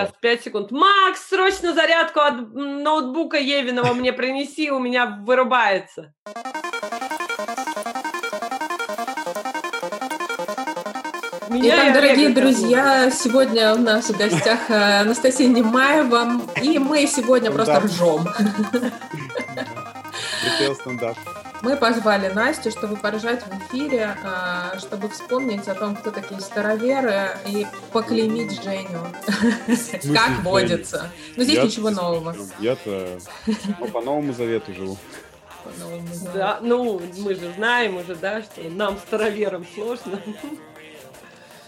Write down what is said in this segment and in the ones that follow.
Сейчас, 5 секунд. Макс, срочно зарядку от ноутбука Евиного мне принеси, у меня вырубается. Меня Итак, дорогие друзья, сегодня у нас в гостях э, Анастасия Немаева, и мы сегодня просто ржем. стандарт. Мы позвали Настю, чтобы поржать в эфире, а, чтобы вспомнить о том, кто такие староверы, и поклеймить Женю, как водится. Но здесь ничего нового. Я-то по Новому Завету живу. Да, ну, мы же знаем уже, да, что нам, староверам, сложно.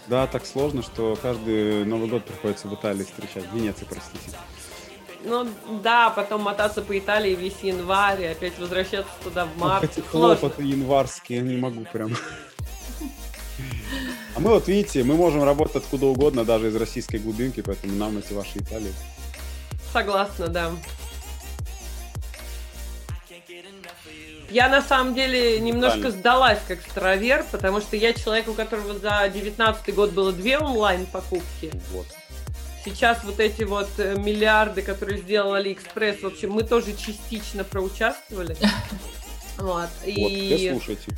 Да, так сложно, что каждый Новый год приходится в Италии встречать. В Венеции, простите. Ну да, потом мотаться по Италии весь январь, опять возвращаться туда в март. Эти хлопоты январские, не могу прям. А мы вот видите, мы можем работать откуда угодно, даже из российской глубинки, поэтому нам эти ваши Италии. Согласна, да. Я на самом деле немножко сдалась как старовер, потому что я человек, у которого за 19 год было две онлайн покупки. Вот. Сейчас вот эти вот э, миллиарды, которые сделал Алиэкспресс, в общем, мы тоже частично проучаствовали. Вот. И... слушайте.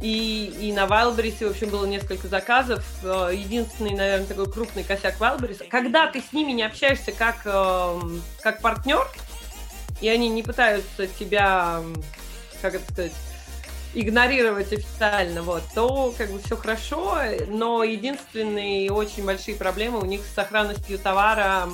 И, и на Wildberries, в общем, было несколько заказов. Э, единственный, наверное, такой крупный косяк Wildberries. Когда ты с ними не общаешься как, эм, как партнер, и они не пытаются тебя, как это сказать, игнорировать официально, вот, то как бы все хорошо, но единственные очень большие проблемы у них с сохранностью товара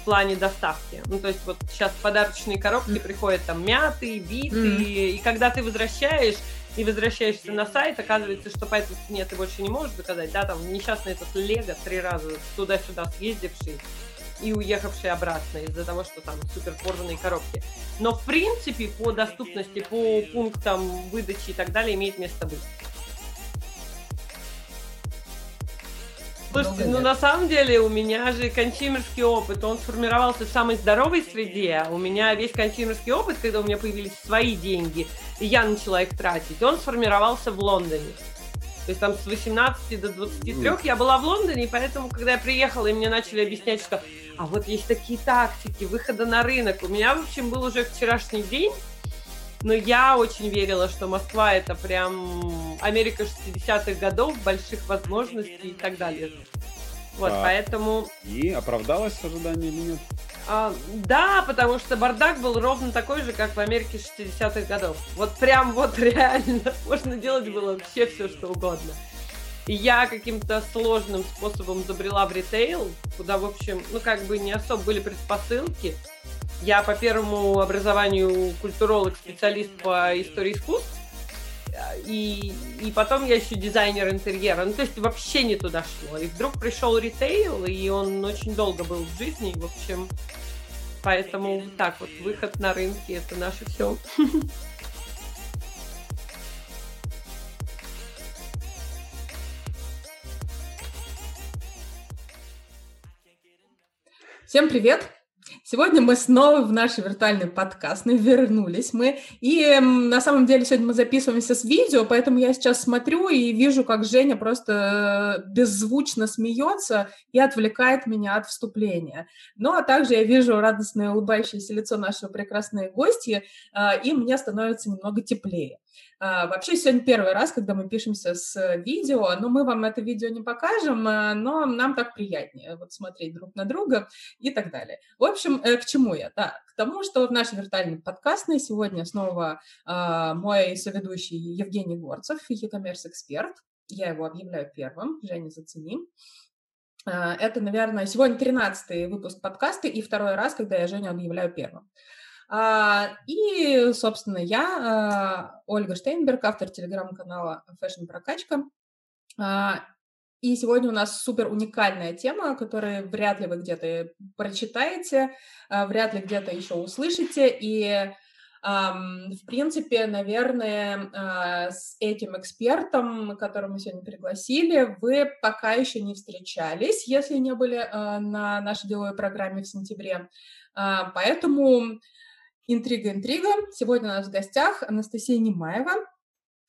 в плане доставки. Ну, то есть вот сейчас подарочные коробки mm. приходят там мятые, битые, mm. и когда ты возвращаешь, и возвращаешься на сайт, оказывается, что по этой цене ты больше не можешь заказать, да, там несчастный этот Лего три раза туда-сюда съездивший, и уехавшие обратно из-за того, что там супер порванные коробки. Но в принципе по доступности, по пунктам выдачи и так далее имеет место быть. Слушайте, ну на самом деле у меня же консюмерский опыт, он сформировался в самой здоровой среде. У меня весь консюмерский опыт, когда у меня появились свои деньги, и я начала их тратить, он сформировался в Лондоне. То есть там с 18 до 23 я была в Лондоне, и поэтому, когда я приехала, и мне начали объяснять, что а вот есть такие тактики выхода на рынок. У меня, в общем, был уже вчерашний день, но я очень верила, что Москва это прям Америка 60-х годов, больших возможностей и так далее. Вот, а, поэтому... И оправдалось ожидание или нет? А, да, потому что бардак был ровно такой же, как в Америке 60-х годов. Вот прям вот реально можно делать было вообще все, что угодно. И я каким-то сложным способом забрела в ритейл, куда, в общем, ну, как бы не особо были предпосылки. Я по первому образованию культуролог, специалист по истории искусств. И, и потом я еще дизайнер интерьера. Ну, то есть вообще не туда шло. И вдруг пришел ритейл, и он очень долго был в жизни. В общем, поэтому так вот, выход на рынки – это наше все. Всем привет! Сегодня мы снова в наш виртуальный подкаст, мы вернулись мы. И на самом деле сегодня мы записываемся с видео, поэтому я сейчас смотрю и вижу, как Женя просто э, беззвучно смеется и отвлекает меня от вступления. Ну, а также я вижу радостное улыбающееся лицо нашего прекрасной гости, э, и мне становится немного теплее. А, вообще, сегодня первый раз, когда мы пишемся с видео, но мы вам это видео не покажем, а, но нам так приятнее вот смотреть друг на друга и так далее. В общем, э, к чему я? Да, к тому, что в нашей виртуальной подкастной сегодня снова э, мой соведущий Евгений Горцев, e-commerce эксперт. Я его объявляю первым, Женя, зацени. Это, наверное, сегодня 13-й выпуск подкаста и второй раз, когда я Женю объявляю первым. А, и, собственно, я, а, Ольга Штейнберг, автор телеграм-канала Fashion Прокачка. А, и сегодня у нас супер уникальная тема, которую вряд ли вы где-то прочитаете, вряд ли где-то еще услышите. И в принципе, наверное, с этим экспертом, которого мы сегодня пригласили, вы пока еще не встречались, если не были на нашей деловой программе в сентябре. Поэтому Интрига, интрига. Сегодня у нас в гостях Анастасия Немаева,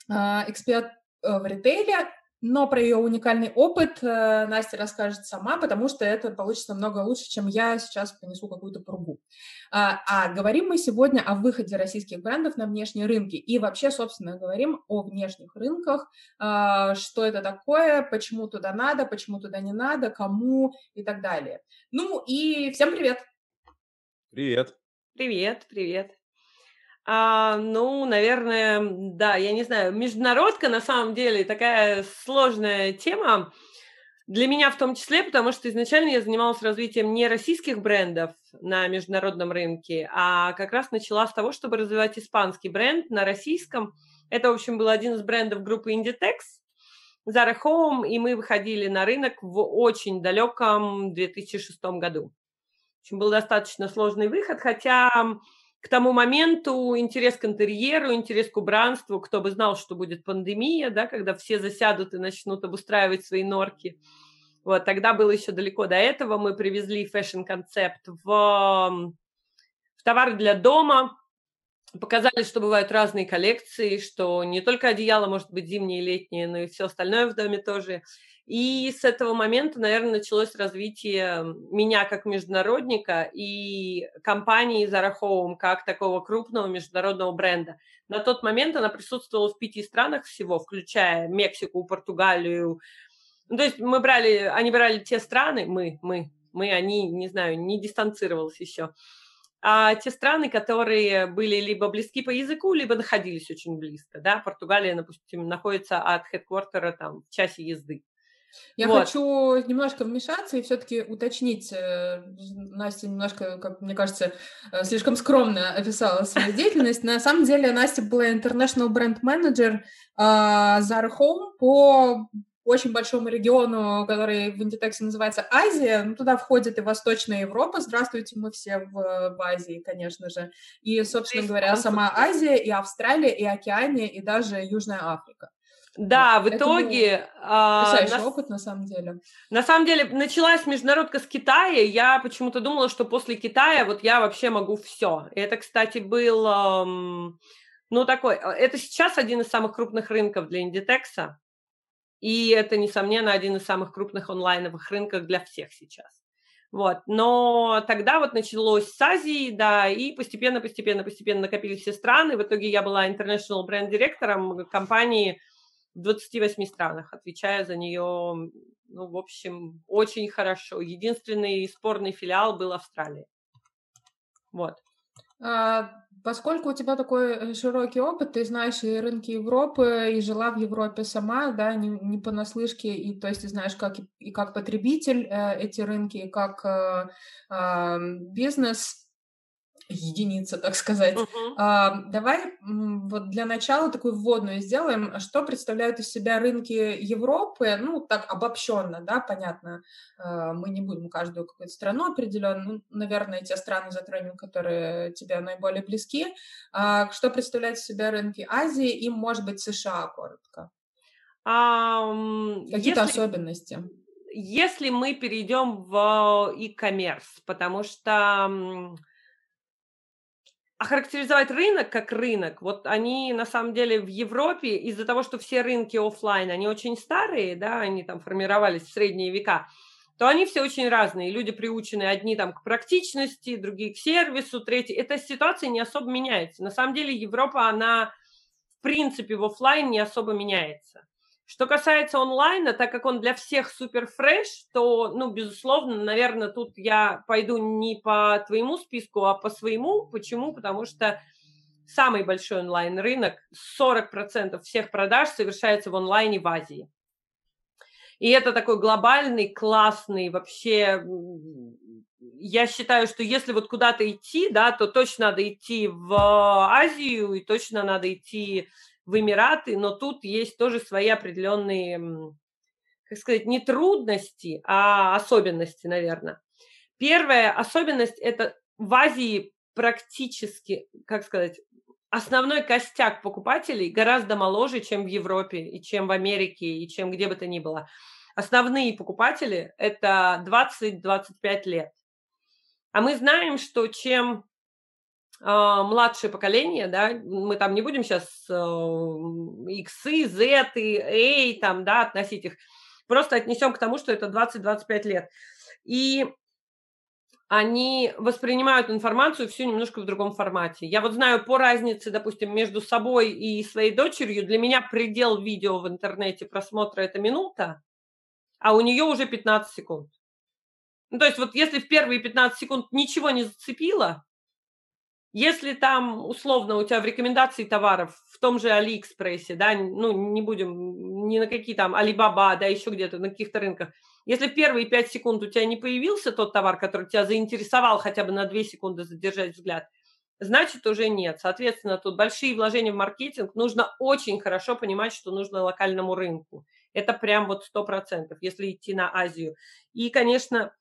а, эксперт э, в ритейле, Но про ее уникальный опыт э, Настя расскажет сама, потому что это получится намного лучше, чем я сейчас понесу какую-то пругу. А, а говорим мы сегодня о выходе российских брендов на внешние рынки. И вообще, собственно, говорим о внешних рынках, а, что это такое, почему туда надо, почему туда не надо, кому и так далее. Ну и всем привет! Привет! Привет, привет! А, ну, наверное, да, я не знаю. Международка на самом деле такая сложная тема. Для меня в том числе, потому что изначально я занималась развитием не российских брендов на международном рынке, а как раз начала с того, чтобы развивать испанский бренд на российском. Это, в общем, был один из брендов группы Inditex, Zara Home, и мы выходили на рынок в очень далеком 2006 году. В общем, был достаточно сложный выход, хотя к тому моменту интерес к интерьеру, интерес к убранству, кто бы знал, что будет пандемия, да, когда все засядут и начнут обустраивать свои норки. Вот, тогда было еще далеко до этого. Мы привезли fashion -концепт в, в товары для дома, показали, что бывают разные коллекции, что не только одеяло может быть зимнее и летнее, но и все остальное в доме тоже. И с этого момента, наверное, началось развитие меня как международника и компании Zara Home как такого крупного международного бренда. На тот момент она присутствовала в пяти странах всего, включая Мексику, Португалию. Ну, то есть мы брали, они брали те страны, мы, мы, мы, они, не знаю, не дистанцировалась еще. А те страны, которые были либо близки по языку, либо находились очень близко, да, Португалия, допустим, находится от хедквартера там в часе езды. Я вот. хочу немножко вмешаться и все-таки уточнить. Э, Настя немножко, как мне кажется, э, слишком скромно описала свою деятельность. На самом деле Настя была international бренд менеджер Zara Home по очень большому региону, который в Inditex называется Азия. Ну, туда входит и Восточная Европа. Здравствуйте, мы все в, в Азии, конечно же. И, собственно говоря, сама Азия, и Австралия, и Океания, и даже Южная Африка. Да, в итоге... Потрясающий а, на, опыт, на самом деле. На самом деле, началась международка с Китая. Я почему-то думала, что после Китая вот я вообще могу все. Это, кстати, был... Эм, ну, такой... Э, это сейчас один из самых крупных рынков для Индитекса. И это, несомненно, один из самых крупных онлайновых рынков для всех сейчас. Вот. Но тогда вот началось с Азии, да, и постепенно, постепенно, постепенно накопились все страны. В итоге я была international бренд-директором компании в 28 странах, отвечая за нее, ну, в общем, очень хорошо. Единственный спорный филиал был Австралия. Вот. А, поскольку у тебя такой э, широкий опыт, ты знаешь и рынки Европы, и жила в Европе сама, да, не, не понаслышке, и то есть ты знаешь, как и, как потребитель э, эти рынки, и как э, э, бизнес, единица, так сказать. Uh-huh. А, давай вот для начала такую вводную сделаем. Что представляют из себя рынки Европы? Ну, так обобщенно, да, понятно. А, мы не будем каждую какую-то страну определенно. Ну, наверное, те страны затронем, которые тебе наиболее близки. А, что представляют из себя рынки Азии и, может быть, США коротко? Um, Какие-то если... особенности? Если мы перейдем в e-commerce, потому что охарактеризовать рынок как рынок, вот они на самом деле в Европе из-за того, что все рынки офлайн, они очень старые, да, они там формировались в средние века, то они все очень разные. Люди приучены одни там к практичности, другие к сервису, третьи. Эта ситуация не особо меняется. На самом деле Европа, она в принципе в офлайн не особо меняется. Что касается онлайна, так как он для всех супер фреш, то, ну, безусловно, наверное, тут я пойду не по твоему списку, а по своему. Почему? Потому что самый большой онлайн-рынок, 40% всех продаж совершается в онлайне в Азии. И это такой глобальный, классный, вообще, я считаю, что если вот куда-то идти, да, то точно надо идти в Азию и точно надо идти в Эмираты, но тут есть тоже свои определенные, как сказать, не трудности, а особенности, наверное. Первая особенность – это в Азии практически, как сказать, основной костяк покупателей гораздо моложе, чем в Европе, и чем в Америке, и чем где бы то ни было. Основные покупатели – это 20-25 лет. А мы знаем, что чем младшее поколение, да, мы там не будем сейчас X, Z, A, там, да, относить их, просто отнесем к тому, что это 20-25 лет. И они воспринимают информацию всю немножко в другом формате. Я вот знаю по разнице, допустим, между собой и своей дочерью, для меня предел видео в интернете просмотра – это минута, а у нее уже 15 секунд. Ну, то есть вот если в первые 15 секунд ничего не зацепило, если там, условно, у тебя в рекомендации товаров в том же Алиэкспрессе, да, ну, не будем ни на какие там Алибаба, да, еще где-то на каких-то рынках, если первые пять секунд у тебя не появился тот товар, который тебя заинтересовал хотя бы на две секунды задержать взгляд, значит, уже нет. Соответственно, тут большие вложения в маркетинг. Нужно очень хорошо понимать, что нужно локальному рынку. Это прям вот сто процентов, если идти на Азию. И, конечно,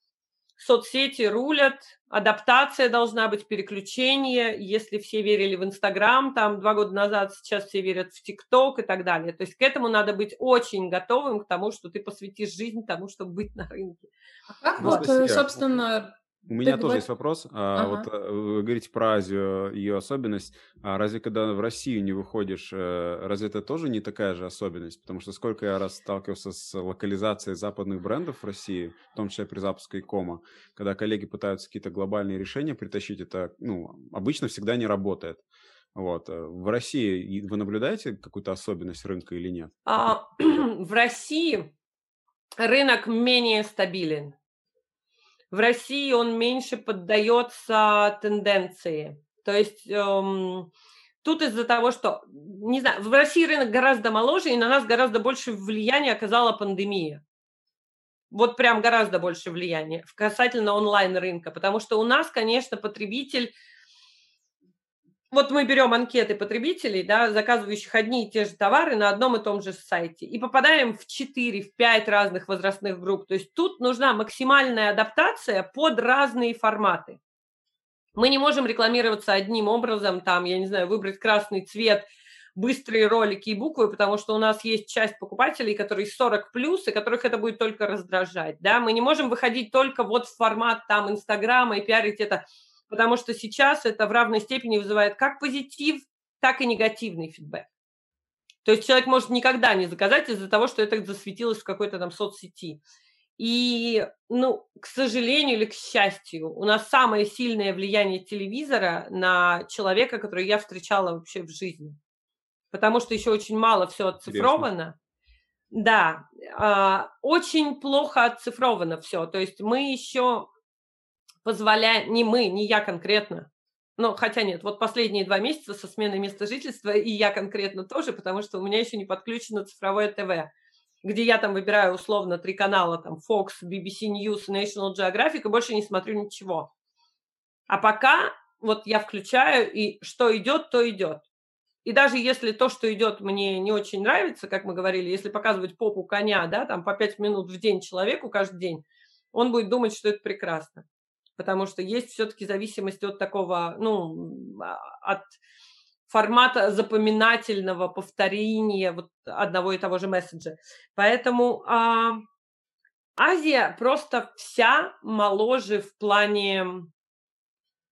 соцсети рулят, адаптация должна быть, переключение. Если все верили в Инстаграм, там два года назад, сейчас все верят в ТикТок и так далее. То есть к этому надо быть очень готовым к тому, что ты посвятишь жизнь тому, чтобы быть на рынке. А как ну, вот, спасибо. собственно, у меня тоже есть вопрос. А, ага. Вот э, вы говорите про Азию, ее особенность. А разве когда в Россию не выходишь, э, разве это тоже не такая же особенность? Потому что сколько я раз сталкивался с локализацией западных брендов в России, в том числе при запуске кома, когда коллеги пытаются какие-то глобальные решения притащить, это ну, обычно всегда не работает. Вот. Э, в России вы наблюдаете какую-то особенность рынка или нет? А, в России рынок менее стабилен. В России он меньше поддается тенденции. То есть эм, тут из-за того, что, не знаю, в России рынок гораздо моложе, и на нас гораздо больше влияния оказала пандемия. Вот прям гораздо больше влияния касательно онлайн-рынка, потому что у нас, конечно, потребитель вот мы берем анкеты потребителей, да, заказывающих одни и те же товары на одном и том же сайте, и попадаем в 4, в 5 разных возрастных групп. То есть тут нужна максимальная адаптация под разные форматы. Мы не можем рекламироваться одним образом, там, я не знаю, выбрать красный цвет, быстрые ролики и буквы, потому что у нас есть часть покупателей, которые 40 плюс, и которых это будет только раздражать. Да? Мы не можем выходить только вот в формат там Инстаграма и пиарить это потому что сейчас это в равной степени вызывает как позитив, так и негативный фидбэк. То есть человек может никогда не заказать из-за того, что это засветилось в какой-то там соцсети. И, ну, к сожалению или к счастью, у нас самое сильное влияние телевизора на человека, который я встречала вообще в жизни. Потому что еще очень мало все оцифровано. Интересно. Да, э, очень плохо оцифровано все. То есть мы еще позволяем, не мы, не я конкретно, но хотя нет, вот последние два месяца со сменой места жительства, и я конкретно тоже, потому что у меня еще не подключено цифровое ТВ, где я там выбираю условно три канала, там Fox, BBC News, National Geographic, и больше не смотрю ничего. А пока вот я включаю, и что идет, то идет. И даже если то, что идет, мне не очень нравится, как мы говорили, если показывать попу коня, да, там по пять минут в день человеку каждый день, он будет думать, что это прекрасно потому что есть все-таки зависимость от такого, ну, а, от формата запоминательного повторения вот одного и того же месседжа. Поэтому а, Азия просто вся моложе в плане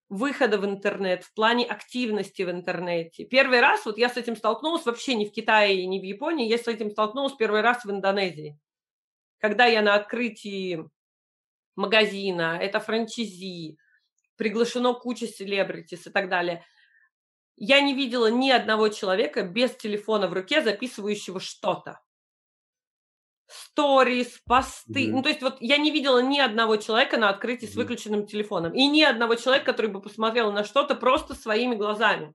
выхода в интернет, в плане активности в интернете. Первый раз, вот я с этим столкнулась вообще не в Китае и не в Японии, я с этим столкнулась первый раз в Индонезии. Когда я на открытии магазина, это франчизи, приглашено куча селебритис и так далее. Я не видела ни одного человека без телефона в руке, записывающего что-то. Сторис, посты. Mm-hmm. Ну, то есть вот я не видела ни одного человека на открытии mm-hmm. с выключенным телефоном. И ни одного человека, который бы посмотрел на что-то просто своими глазами.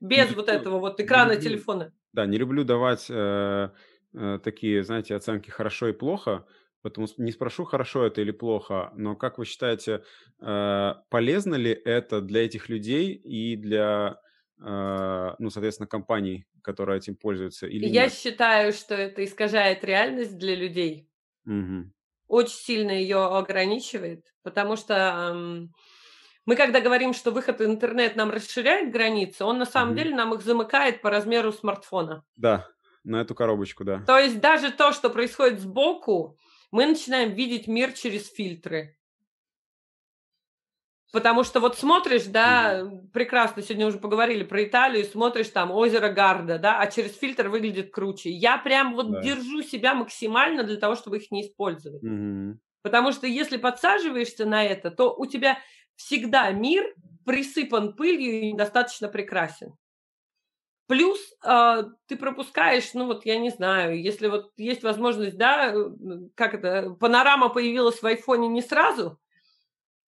Без не вот люблю, этого вот экрана люблю, телефона. Да, не люблю давать э, э, такие, знаете, оценки хорошо и плохо, Поэтому не спрошу, хорошо это или плохо, но как вы считаете, э, полезно ли это для этих людей и для, э, ну, соответственно, компаний, которые этим пользуются? Или Я нет? считаю, что это искажает реальность для людей. Угу. Очень сильно ее ограничивает, потому что мы когда говорим, что выход в интернет нам расширяет границы, он на самом угу. деле нам их замыкает по размеру смартфона. Да, на эту коробочку, да. То есть даже то, что происходит сбоку, мы начинаем видеть мир через фильтры. Потому что вот смотришь, да, mm-hmm. прекрасно, сегодня уже поговорили про Италию, смотришь там озеро Гарда, да, а через фильтр выглядит круче. Я прям вот да. держу себя максимально для того, чтобы их не использовать. Mm-hmm. Потому что если подсаживаешься на это, то у тебя всегда мир присыпан пылью и недостаточно прекрасен. Плюс э, ты пропускаешь, ну вот я не знаю, если вот есть возможность, да, как это, панорама появилась в айфоне не сразу,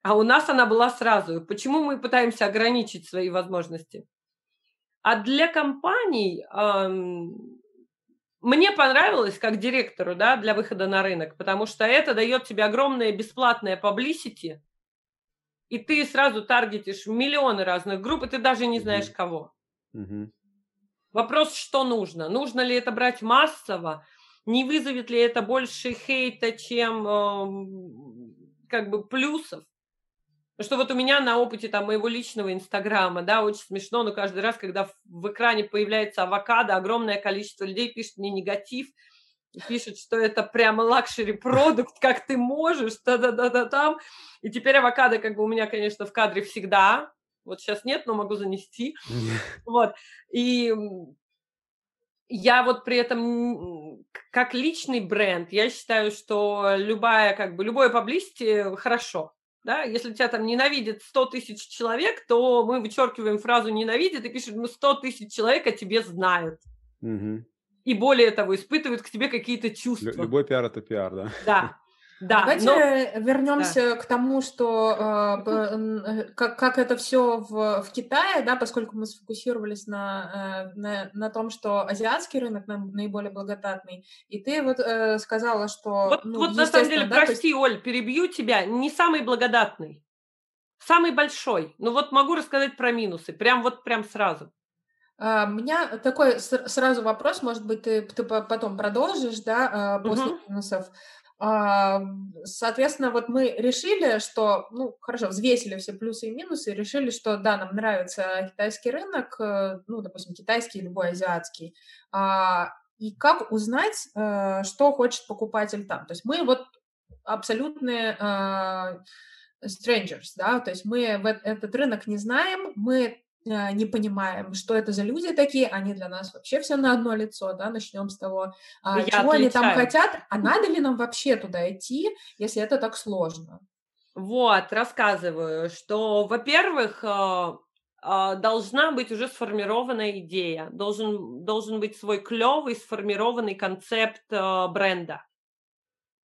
а у нас она была сразу. Почему мы пытаемся ограничить свои возможности? А для компаний э, мне понравилось как директору, да, для выхода на рынок, потому что это дает тебе огромное бесплатное publicity, и ты сразу таргетишь миллионы разных групп, и ты даже не знаешь кого. Mm-hmm. Вопрос, что нужно? Нужно ли это брать массово? Не вызовет ли это больше хейта, чем э, как бы плюсов? что вот у меня на опыте там моего личного инстаграма, да, очень смешно, но каждый раз, когда в экране появляется авокадо, огромное количество людей пишет мне негатив, пишет, что это прямо luxury продукт, как ты можешь, да-да-да-да там. И теперь авокадо как бы у меня, конечно, в кадре всегда, вот сейчас нет, но могу занести. Вот. И я вот при этом как личный бренд, я считаю, что любая, как бы, любое поблизости хорошо. Да? Если тебя там ненавидит 100 тысяч человек, то мы вычеркиваем фразу «ненавидит» и пишем, ну, 100 тысяч человек о тебе знают. Угу. И более того, испытывают к тебе какие-то чувства. Любой пиар – это пиар, да? Да. Да, Давайте но... вернемся да. к тому, что э, как, как это все в, в Китае, да, поскольку мы сфокусировались на, э, на, на том, что азиатский рынок наиболее благодатный. И ты вот э, сказала, что. Вот, ну, вот на самом деле, да, прости, есть... Оль, перебью тебя, не самый благодатный, самый большой. Ну вот могу рассказать про минусы, прям вот прям сразу. Uh, у меня такой сразу вопрос, может быть, ты, ты потом продолжишь, да, после uh-huh. минусов. Соответственно, вот мы решили, что, ну, хорошо, взвесили все плюсы и минусы, решили, что да, нам нравится китайский рынок, э, ну, допустим, китайский, любой азиатский. А, и как узнать, э, что хочет покупатель там? То есть мы вот абсолютные а, strangers, да, то есть мы этот рынок не знаем, мы а, не понимаем, что это за люди такие, они для нас вообще все на одно лицо, да, начнем с того, а, чего они там хотят, а надо ли нам вообще туда идти, если это так сложно? Вот, рассказываю, что, во-первых, а, должна быть уже сформированная идея, должен, должен быть свой клевый сформированный концепт бренда.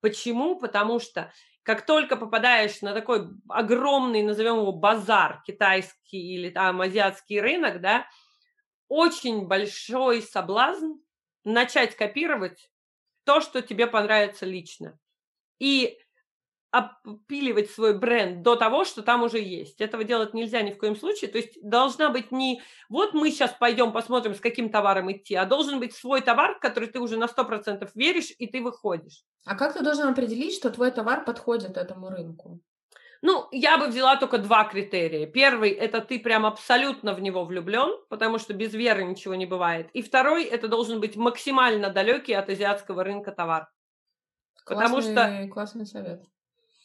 Почему? Потому что как только попадаешь на такой огромный, назовем его базар, китайский или там азиатский рынок, да, очень большой соблазн начать копировать то, что тебе понравится лично. И опиливать свой бренд до того, что там уже есть. Этого делать нельзя ни в коем случае. То есть должна быть не вот мы сейчас пойдем посмотрим, с каким товаром идти, а должен быть свой товар, в который ты уже на 100% веришь, и ты выходишь. А как ты должен определить, что твой товар подходит этому рынку? Ну, я бы взяла только два критерия. Первый – это ты прям абсолютно в него влюблен, потому что без веры ничего не бывает. И второй – это должен быть максимально далекий от азиатского рынка товар. Классный, потому что классный совет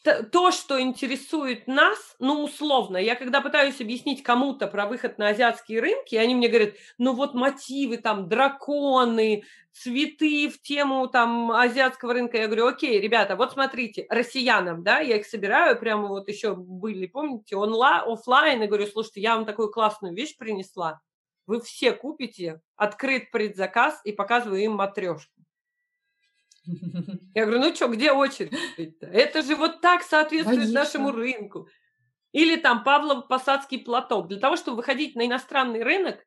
то, что интересует нас, ну, условно, я когда пытаюсь объяснить кому-то про выход на азиатские рынки, они мне говорят, ну, вот мотивы, там, драконы, цветы в тему, там, азиатского рынка. Я говорю, окей, ребята, вот смотрите, россиянам, да, я их собираю, прямо вот еще были, помните, онлайн, офлайн, и говорю, слушайте, я вам такую классную вещь принесла, вы все купите, открыт предзаказ, и показываю им матрешку. Я говорю, ну что, где очередь? -то? Это же вот так соответствует Конечно. нашему рынку. Или там Павлов-Посадский платок. Для того, чтобы выходить на иностранный рынок,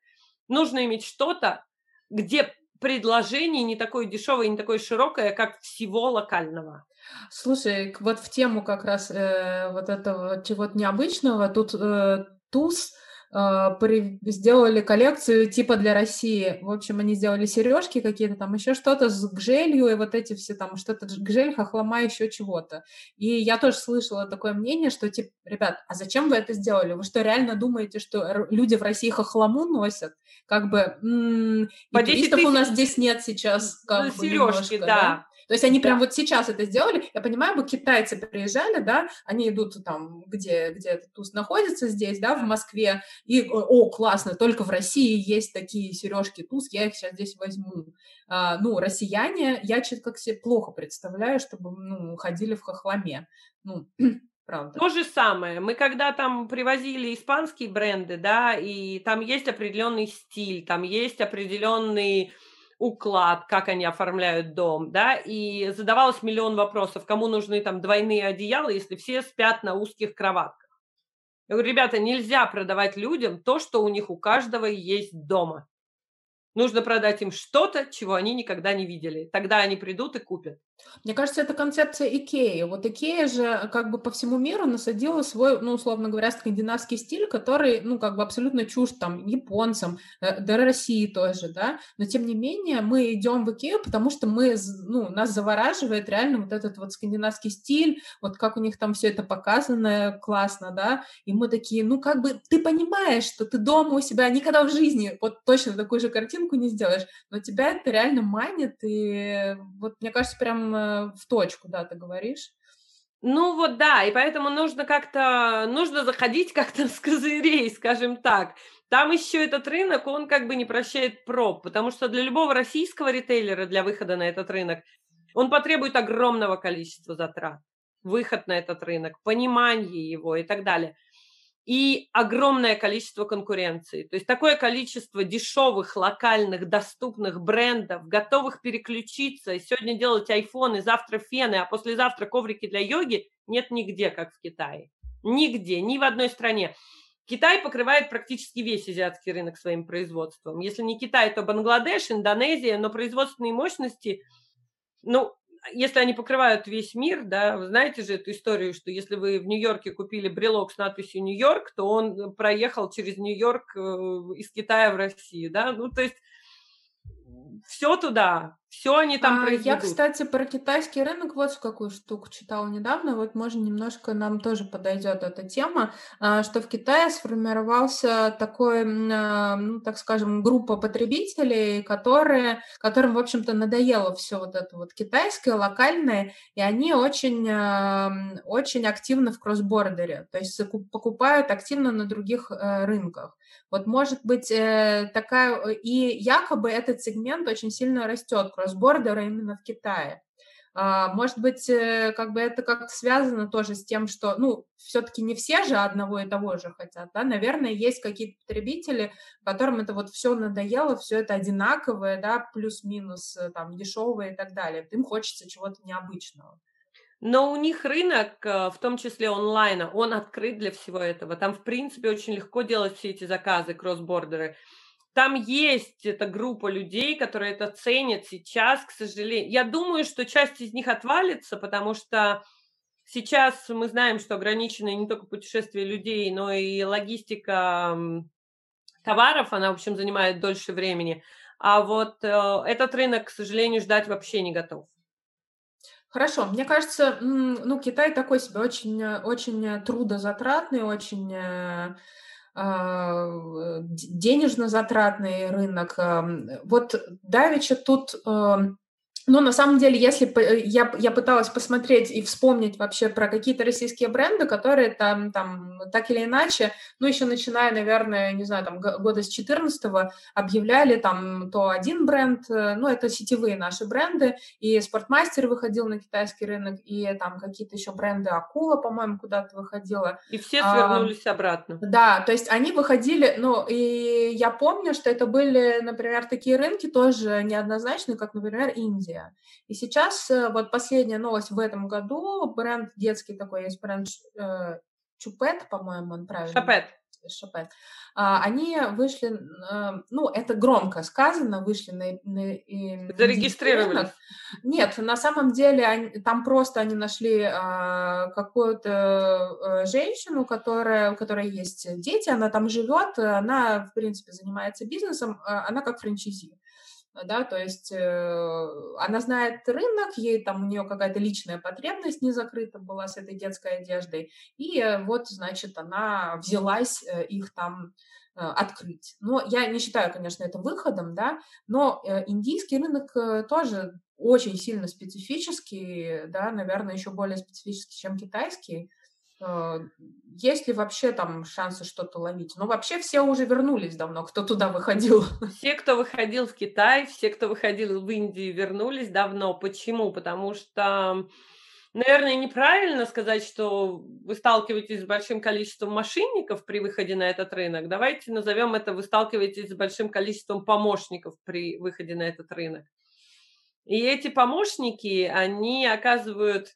нужно иметь что-то, где предложение не такое дешевое, не такое широкое, как всего локального. Слушай, вот в тему как раз э, вот этого чего-то необычного, тут э, туз сделали коллекцию типа для России. В общем, они сделали сережки какие-то там, еще что-то с гжелью и вот эти все там, что-то гжель, хохлома, еще чего-то. И я тоже слышала такое мнение, что типа, ребят, а зачем вы это сделали? Вы что, реально думаете, что люди в России хохлому носят? Как бы, м- По и туристов у нас здесь нет сейчас. Как сережки, бы, немножко, да. да. То есть они прям вот сейчас это сделали. Я понимаю, бы китайцы приезжали, да, они идут там, где, где этот туз находится здесь, да, в Москве, и, о, классно, только в России есть такие сережки туз, я их сейчас здесь возьму. А, ну, россияне, я что-то как себе плохо представляю, чтобы, ну, ходили в хохломе. Ну, Правда. То же самое. Мы когда там привозили испанские бренды, да, и там есть определенный стиль, там есть определенный уклад, как они оформляют дом, да, и задавалось миллион вопросов, кому нужны там двойные одеяла, если все спят на узких кроватках. Я говорю, ребята, нельзя продавать людям то, что у них у каждого есть дома. Нужно продать им что-то, чего они никогда не видели. Тогда они придут и купят. Мне кажется, это концепция Икеи. Вот Икея же как бы по всему миру насадила свой, ну, условно говоря, скандинавский стиль, который, ну, как бы абсолютно чужд там японцам, э, да России тоже, да. Но, тем не менее, мы идем в Икею, потому что мы, ну, нас завораживает реально вот этот вот скандинавский стиль, вот как у них там все это показано классно, да. И мы такие, ну, как бы ты понимаешь, что ты дома у себя никогда в жизни вот точно такую же картинку не сделаешь, но тебя это реально манит, и вот мне кажется, прям Э, в точку, да, ты говоришь. Ну вот да, и поэтому нужно как-то, нужно заходить как-то с козырей, скажем так. Там еще этот рынок, он как бы не прощает проб, потому что для любого российского ритейлера для выхода на этот рынок он потребует огромного количества затрат. Выход на этот рынок, понимание его и так далее и огромное количество конкуренции. То есть такое количество дешевых, локальных, доступных брендов, готовых переключиться сегодня делать айфоны, завтра фены, а послезавтра коврики для йоги нет нигде, как в Китае. Нигде, ни в одной стране. Китай покрывает практически весь азиатский рынок своим производством. Если не Китай, то Бангладеш, Индонезия, но производственные мощности, ну, если они покрывают весь мир, да, вы знаете же эту историю, что если вы в Нью-Йорке купили брелок с надписью Нью-Йорк, то он проехал через Нью-Йорк э, из Китая в Россию, да, ну, то есть все туда, все они там а, произведут. Я, кстати, про китайский рынок вот какую штуку читала недавно, вот можно немножко нам тоже подойдет эта тема, а, что в Китае сформировался такой, а, ну, так скажем, группа потребителей, которые, которым, в общем-то, надоело все вот это вот китайское, локальное, и они очень, а, очень активно в кроссбордере, то есть покупают активно на других э, рынках. Вот может быть э, такая, и якобы этот сегмент очень сильно растет, кроссбордера именно в Китае. А, может быть, э, как бы это как-то связано тоже с тем, что, ну, все-таки не все же одного и того же хотят, да, наверное, есть какие-то потребители, которым это вот все надоело, все это одинаковое, да, плюс-минус, там, дешевое и так далее. Им хочется чего-то необычного. Но у них рынок, э, в том числе онлайна, он открыт для всего этого. Там, в принципе, очень легко делать все эти заказы, кросс-бордеры. Там есть эта группа людей, которые это ценят сейчас, к сожалению. Я думаю, что часть из них отвалится, потому что сейчас мы знаем, что ограничены не только путешествия людей, но и логистика товаров, она, в общем, занимает дольше времени. А вот э, этот рынок, к сожалению, ждать вообще не готов. Хорошо, мне кажется, ну, Китай такой себе очень, очень трудозатратный, очень э, а, денежно затратный рынок. Вот Давича тут но на самом деле, если э, я, я пыталась посмотреть и вспомнить вообще про какие-то российские бренды, которые там, там так или иначе, ну, еще начиная, наверное, не знаю, там года с 14 объявляли там то один бренд, э, ну, это сетевые наши бренды, и Спортмастер выходил на китайский рынок, и там какие-то еще бренды Акула, по-моему, куда-то выходила. И все свернулись а, обратно. Да, то есть они выходили, ну, и я помню, что это были, например, такие рынки тоже неоднозначные, как, например, Индия Индия. И сейчас э, вот последняя новость в этом году, бренд детский такой есть, бренд э, Чупет, по-моему, он правильно. Шапет. Шопен. Они вышли, э, ну, это громко сказано, вышли на... на Зарегистрировались? Нет, на самом деле они, там просто они нашли а, какую-то женщину, которая, у которой есть дети, она там живет, она, в принципе, занимается бизнесом, а, она как франчайзи да, то есть э, она знает рынок, ей там у нее какая-то личная потребность не закрыта была с этой детской одеждой, и э, вот, значит, она взялась э, их там э, открыть. Но я не считаю, конечно, это выходом, да, но э, индийский рынок э, тоже очень сильно специфический, да, наверное, еще более специфический, чем китайский. Э, есть ли вообще там шансы что-то ловить? Ну, вообще все уже вернулись давно, кто туда выходил. Все, кто выходил в Китай, все, кто выходил в Индию, вернулись давно. Почему? Потому что, наверное, неправильно сказать, что вы сталкиваетесь с большим количеством мошенников при выходе на этот рынок. Давайте назовем это, вы сталкиваетесь с большим количеством помощников при выходе на этот рынок. И эти помощники, они оказывают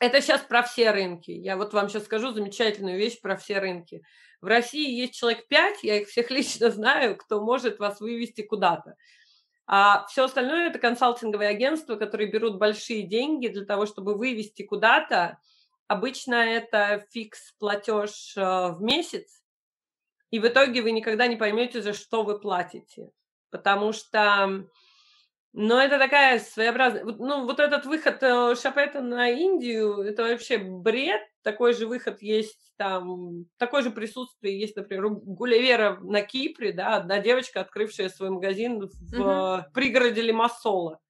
это сейчас про все рынки. Я вот вам сейчас скажу замечательную вещь про все рынки. В России есть человек пять, я их всех лично знаю, кто может вас вывести куда-то. А все остальное это консалтинговые агентства, которые берут большие деньги для того, чтобы вывести куда-то. Обычно это фикс платеж э, в месяц, и в итоге вы никогда не поймете, за что вы платите. Потому что но это такая своеобразная... Ну, вот этот выход э, Шапета на Индию, это вообще бред. Такой же выход есть там... Такое же присутствие есть, например, у Гулливера на Кипре, да, одна девочка, открывшая свой магазин в угу. пригороде Лимассола.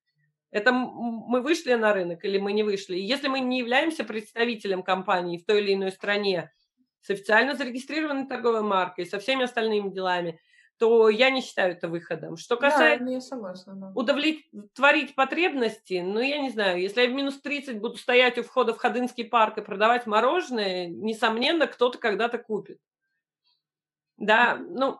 Это мы вышли на рынок или мы не вышли? И если мы не являемся представителем компании в той или иной стране с официально зарегистрированной торговой маркой, со всеми остальными делами – то я не считаю это выходом. Что касается да, я согласна, да. удовлетворить потребности, ну, я не знаю, если я в минус 30 буду стоять у входа в Ходынский парк и продавать мороженое, несомненно, кто-то когда-то купит. Да, ну,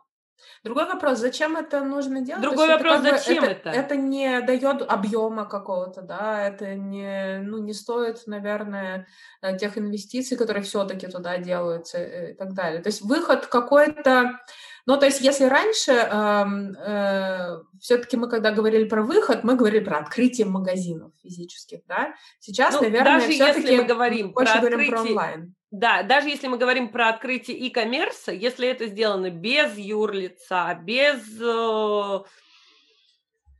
Другой вопрос, зачем это нужно делать? Другой вопрос, это зачем это, это? Это не дает объема какого-то, да, это не, ну, не стоит, наверное, э, тех инвестиций, которые все-таки туда делаются э, и так далее. То есть выход какой-то ну, то есть, если раньше э, э, все-таки мы, когда говорили про выход, мы говорили про открытие магазинов физических, да? Сейчас, ну, наверное, даже если мы говорим больше про говорим открытие, про онлайн. Да, даже если мы говорим про открытие e-commerce, если это сделано без юрлица, без э,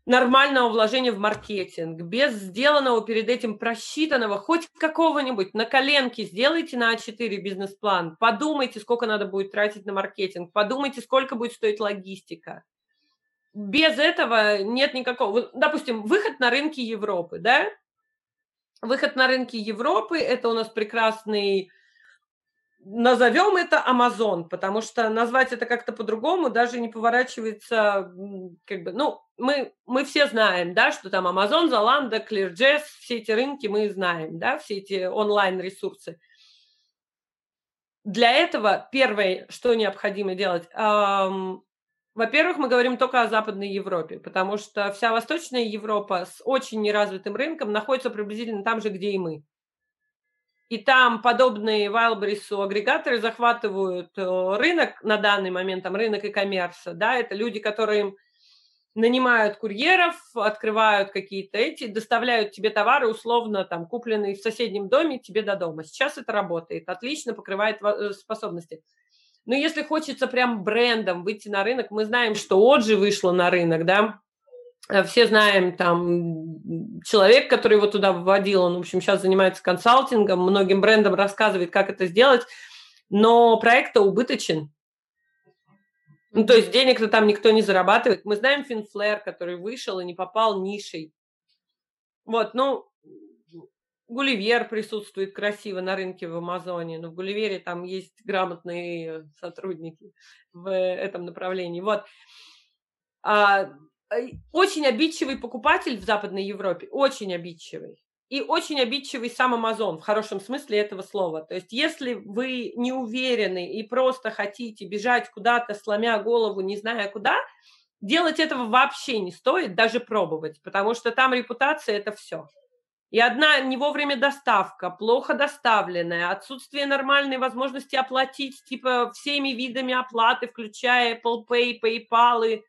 нормального вложения в маркетинг, без сделанного перед этим просчитанного, хоть какого-нибудь, на коленке сделайте на А4 бизнес-план, подумайте, сколько надо будет тратить на маркетинг, подумайте, сколько будет стоить логистика. Без этого нет никакого... Допустим, выход на рынки Европы, да? Выход на рынки Европы – это у нас прекрасный назовем это Amazon, потому что назвать это как-то по-другому даже не поворачивается, как бы, ну, мы, мы все знаем, да, что там Amazon, Zalando, ClearJazz, все эти рынки мы знаем, да, все эти онлайн-ресурсы. Для этого первое, что необходимо делать, эм, во-первых, мы говорим только о Западной Европе, потому что вся Восточная Европа с очень неразвитым рынком находится приблизительно там же, где и мы. И там подобные Wildberries агрегаторы захватывают э, рынок на данный момент, там рынок и коммерса, да, это люди, которые нанимают курьеров, открывают какие-то эти, доставляют тебе товары, условно, там, купленные в соседнем доме, тебе до дома. Сейчас это работает, отлично покрывает э, способности. Но если хочется прям брендом выйти на рынок, мы знаем, что Оджи вышла на рынок, да, все знаем, там, человек, который его туда вводил, он, в общем, сейчас занимается консалтингом, многим брендам рассказывает, как это сделать, но проект убыточен. Ну, то есть денег-то там никто не зарабатывает. Мы знаем Финфлэр, который вышел и не попал нишей. Вот, ну, Гулливер присутствует красиво на рынке в Амазоне, но в Гулливере там есть грамотные сотрудники в этом направлении. Вот. А Э, очень обидчивый покупатель в Западной Европе, очень обидчивый. И очень обидчивый сам Амазон, в хорошем смысле этого слова. То есть, если вы не уверены и просто хотите бежать куда-то, сломя голову, не зная куда, делать этого вообще не стоит, даже пробовать, потому что там репутация – это все. И одна не вовремя доставка, плохо доставленная, отсутствие нормальной возможности оплатить типа всеми видами оплаты, включая Apple Pay, PayPal,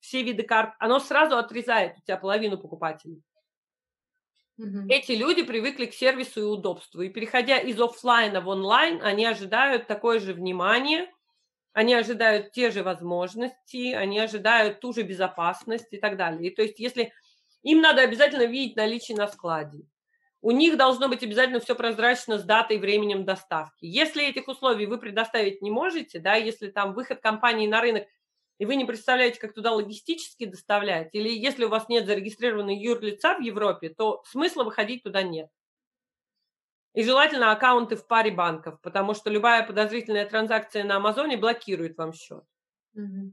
все виды карт, оно сразу отрезает у тебя половину покупателей. Угу. Эти люди привыкли к сервису и удобству. И переходя из офлайна в онлайн, они ожидают такое же внимание, они ожидают те же возможности, они ожидают ту же безопасность и так далее. И то есть, если им надо обязательно видеть наличие на складе, у них должно быть обязательно все прозрачно с датой и временем доставки. Если этих условий вы предоставить не можете, да, если там выход компании на рынок и вы не представляете, как туда логистически доставлять, или если у вас нет зарегистрированного юрлица в Европе, то смысла выходить туда нет. И желательно аккаунты в паре банков, потому что любая подозрительная транзакция на Амазоне блокирует вам счет. Угу.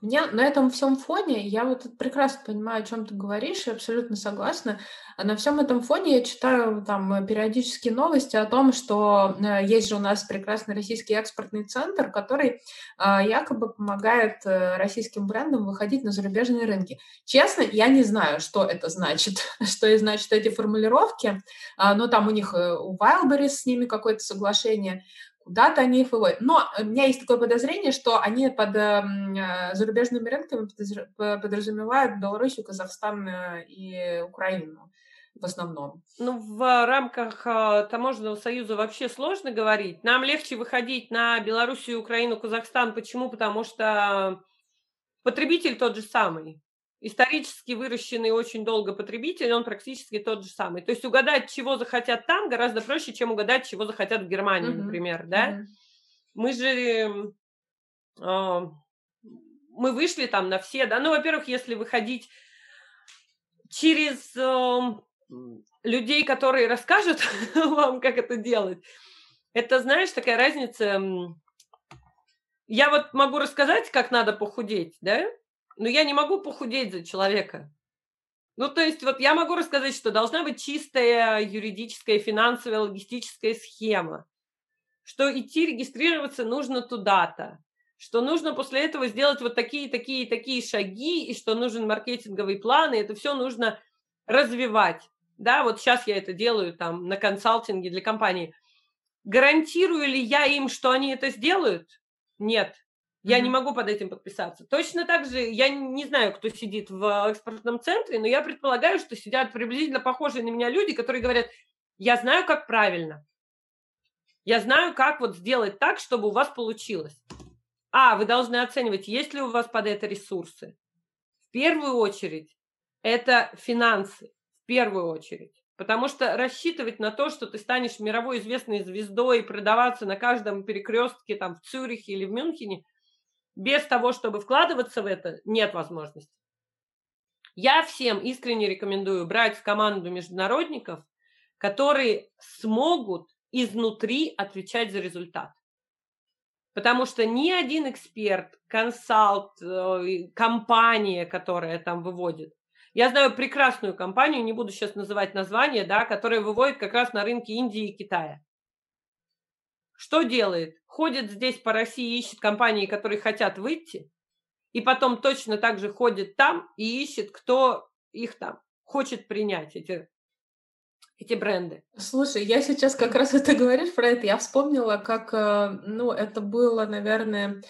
Мне на этом всем фоне, я вот прекрасно понимаю, о чем ты говоришь, и абсолютно согласна. На всем этом фоне я читаю там периодически новости о том, что э, есть же у нас прекрасный российский экспортный центр, который а, якобы помогает э, российским брендам выходить на зарубежные рынки. Честно, я не знаю, что это значит, что и значит эти формулировки, а, но там у них э, у Wildberries с ними какое-то соглашение куда-то они их выводят. Но у меня есть такое подозрение, что они под эм, э, зарубежными рынками подразумевают Белоруссию, Казахстан э, и Украину в основном. Ну, в рамках э, таможенного союза вообще сложно говорить. Нам легче выходить на Белоруссию, Украину, Казахстан. Почему? Потому что потребитель тот же самый исторически выращенный очень долго потребитель, он практически тот же самый. То есть угадать, чего захотят там, гораздо проще, чем угадать, чего захотят в Германии, mm-hmm. например, да? Mm-hmm. Мы же э, мы вышли там на все, да. Ну, во-первых, если выходить через э, людей, которые расскажут вам, как это делать, это, знаешь, такая разница. Я вот могу рассказать, как надо похудеть, да? Но я не могу похудеть за человека. Ну, то есть вот я могу рассказать, что должна быть чистая юридическая, финансовая, логистическая схема, что идти регистрироваться нужно туда-то, что нужно после этого сделать вот такие, такие, такие шаги, и что нужен маркетинговый план, и это все нужно развивать. Да, вот сейчас я это делаю там на консалтинге для компании. Гарантирую ли я им, что они это сделают? Нет. Я не могу под этим подписаться. Точно так же, я не знаю, кто сидит в экспортном центре, но я предполагаю, что сидят приблизительно похожие на меня люди, которые говорят, я знаю, как правильно. Я знаю, как вот сделать так, чтобы у вас получилось. А, вы должны оценивать, есть ли у вас под это ресурсы. В первую очередь, это финансы. В первую очередь. Потому что рассчитывать на то, что ты станешь мировой известной звездой и продаваться на каждом перекрестке там в Цюрихе или в Мюнхене, без того, чтобы вкладываться в это, нет возможности. Я всем искренне рекомендую брать в команду международников, которые смогут изнутри отвечать за результат. Потому что ни один эксперт, консалт, э, компания, которая там выводит, я знаю прекрасную компанию, не буду сейчас называть название, да, которая выводит как раз на рынке Индии и Китая. Что делает? Ходит здесь по России, ищет компании, которые хотят выйти, и потом точно так же ходит там и ищет, кто их там хочет принять, эти, эти бренды. Слушай, я сейчас как раз это говоришь про это, я вспомнила, как, э, ну, это было, наверное,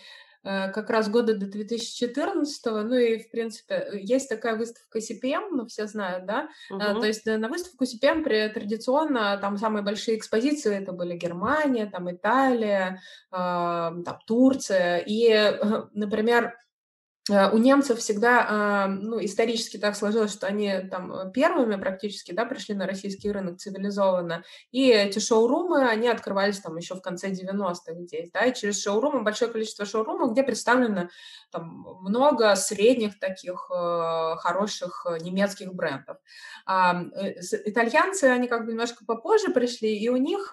как раз года до 2014, ну и, в принципе, есть такая выставка CPM, ну, все знают, да, uh-huh. то есть на выставку CPM при, традиционно там самые большие экспозиции это были Германия, там Италия, там Турция, и, например, Э, у немцев всегда, а, ну, исторически так сложилось, что они там первыми практически, да, пришли на российский рынок цивилизованно, и эти шоурумы, они открывались там еще в конце 90-х здесь, да, и через шоурумы, большое количество шоурумов, где представлено там много средних таких э, хороших немецких брендов. А, э, итальянцы, они как бы немножко попозже пришли, и у них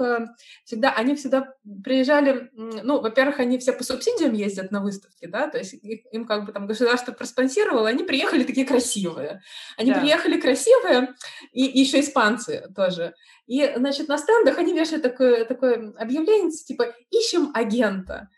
всегда, они всегда приезжали, ну, во-первых, они все по субсидиям ездят на выставки, да, то есть им как бы там государство проспонсировало, они приехали такие красивые. Они да. приехали красивые, и, и еще испанцы тоже. И, значит, на стендах они вешают такое, такое объявление, типа «Ищем агента»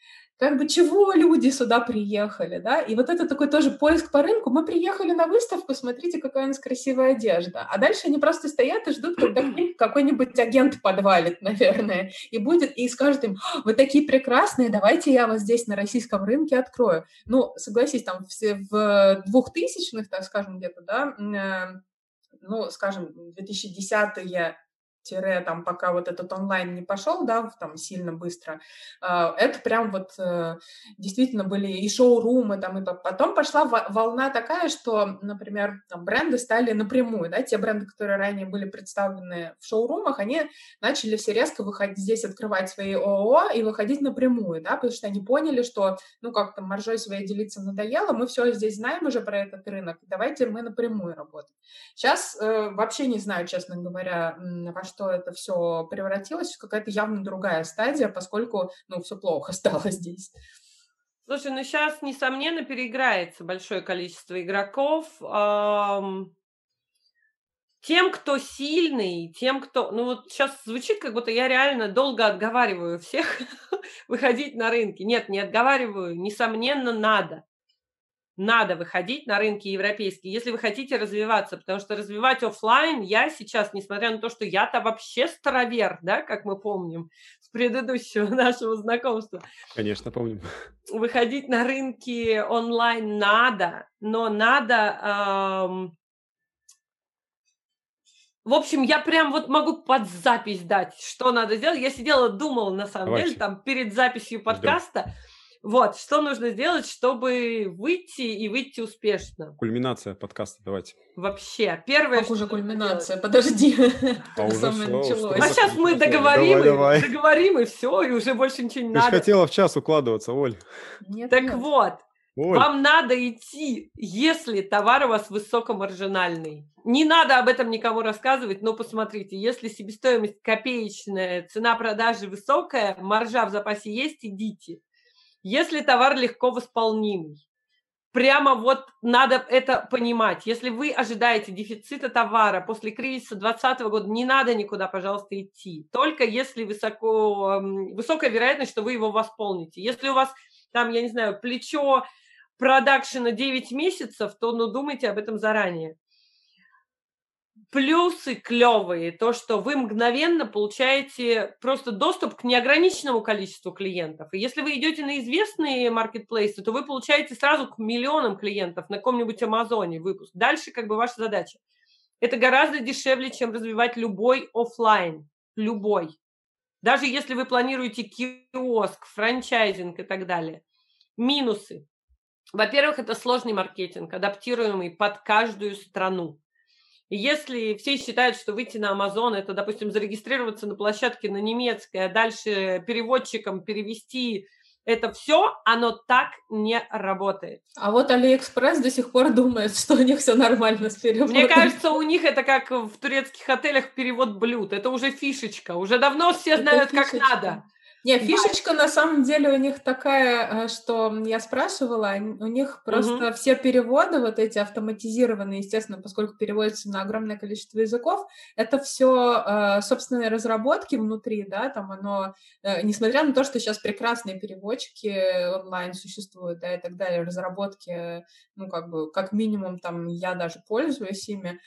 как бы чего люди сюда приехали, да, и вот это такой тоже поиск по рынку, мы приехали на выставку, смотрите, какая у нас красивая одежда, а дальше они просто стоят и ждут, когда какой-нибудь агент подвалит, наверное, и будет, и скажет им, вы такие прекрасные, давайте я вас здесь на российском рынке открою. Ну, согласись, там все в двухтысячных, так скажем, где-то, да, э, ну, скажем, 2010-е, тире там пока вот этот онлайн не пошел, да, там сильно быстро, а, это прям вот э, действительно были и шоурумы там, и потом пошла волна такая, что, например, там, бренды стали напрямую, да, те бренды, которые ранее были представлены в шоурумах, они начали все резко выходить здесь, открывать свои ООО и выходить напрямую, да, потому что они поняли, что, ну, как там маржой своей делиться надоело, мы все здесь знаем уже про этот рынок, давайте мы напрямую работаем. Сейчас э, вообще не знаю, честно говоря, во что это все превратилось, в какая-то явно другая стадия, поскольку, ну, все плохо стало здесь. Слушай, ну сейчас, несомненно, переиграется большое количество игроков. Тем, кто сильный, тем, кто... Ну вот сейчас звучит, как будто я реально долго отговариваю всех выходить на рынки. Нет, не отговариваю. Несомненно, надо надо выходить на рынки европейские, если вы хотите развиваться, потому что развивать офлайн я сейчас, несмотря на то, что я-то вообще старовер, да, как мы помним с предыдущего нашего знакомства. Конечно, помним. Выходить на рынки онлайн надо, но надо... Эм... В общем, я прям вот могу под запись дать, что надо сделать. Я сидела, думала, на самом Давайте. деле, там перед записью подкаста. Ждем вот, что нужно сделать, чтобы выйти и выйти успешно? Кульминация подкаста, давайте. Вообще, первое... Как уже кульминация? Делать? Подожди. А, уже началось. а сейчас мы договорим, давай, давай. договорим, и все, и уже больше ничего не Ты надо. Ты хотела в час укладываться, Оль. Нет, так нет. вот, Оль. Вам надо идти, если товар у вас высокомаржинальный. Не надо об этом никому рассказывать, но посмотрите, если себестоимость копеечная, цена продажи высокая, маржа в запасе есть, идите. Если товар легко восполнимый, прямо вот надо это понимать. Если вы ожидаете дефицита товара после кризиса 2020 года, не надо никуда, пожалуйста, идти. Только если высоко, высокая вероятность, что вы его восполните. Если у вас там, я не знаю, плечо продакшена 9 месяцев, то ну, думайте об этом заранее плюсы клевые, то, что вы мгновенно получаете просто доступ к неограниченному количеству клиентов. И если вы идете на известные маркетплейсы, то вы получаете сразу к миллионам клиентов на каком-нибудь Амазоне выпуск. Дальше как бы ваша задача. Это гораздо дешевле, чем развивать любой офлайн. Любой. Даже если вы планируете киоск, франчайзинг и так далее. Минусы. Во-первых, это сложный маркетинг, адаптируемый под каждую страну. Если все считают, что выйти на Amazon, это, допустим, зарегистрироваться на площадке на немецкой, а дальше переводчиком перевести это все, оно так не работает. А вот Алиэкспресс до сих пор думает, что у них все нормально с переводом. Мне кажется, у них это как в турецких отелях перевод блюд. Это уже фишечка. Уже давно все это знают, фишечка. как надо. Не, фишечка на самом деле у них такая, э, что я спрашивала, у них просто угу. все переводы вот эти автоматизированные, естественно, поскольку переводятся на огромное количество языков, это все э, собственные разработки внутри, да, там оно, э, несмотря на то, что сейчас прекрасные переводчики онлайн существуют, да, и так далее, разработки, ну, как бы, как минимум, там, я даже пользуюсь ими,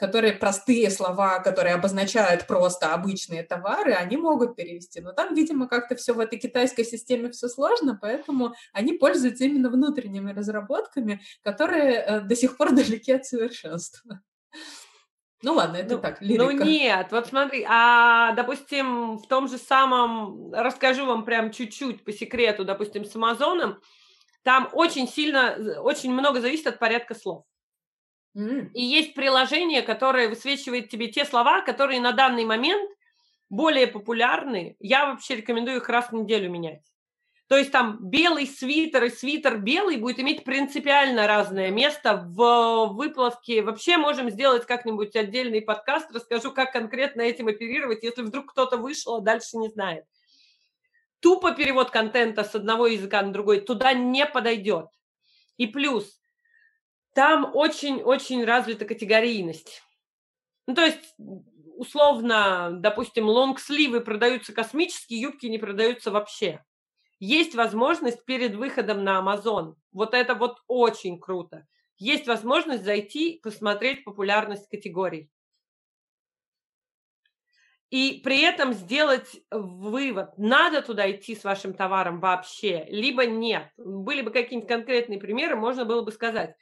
которые простые слова, которые обозначают просто обычные товары, они могут перевести, но там, видимо, как-то все в этой китайской системе все сложно, поэтому они пользуются именно внутренними разработками, которые э, до сих пор далеки от совершенства. Ну ладно, это ну, так, ну лирика. Ну нет, вот смотри, а, допустим, в том же самом, расскажу вам прям чуть-чуть по секрету, допустим, с Амазоном, там очень сильно, очень много зависит от порядка слов. Mm. И есть приложение, которое высвечивает тебе те слова, которые на данный момент более популярны, я вообще рекомендую их раз в неделю менять. То есть там белый свитер и свитер белый будет иметь принципиально разное место в выплавке. Вообще можем сделать как-нибудь отдельный подкаст, расскажу, как конкретно этим оперировать, если вдруг кто-то вышел, а дальше не знает. Тупо перевод контента с одного языка на другой туда не подойдет. И плюс, там очень-очень развита категорийность. Ну, то есть условно, допустим, лонгсливы продаются космические, юбки не продаются вообще. Есть возможность перед выходом на Amazon. Вот это вот очень круто. Есть возможность зайти, посмотреть популярность категорий. И при этом сделать вывод, надо туда идти с вашим товаром вообще, либо нет. Были бы какие-нибудь конкретные примеры, можно было бы сказать.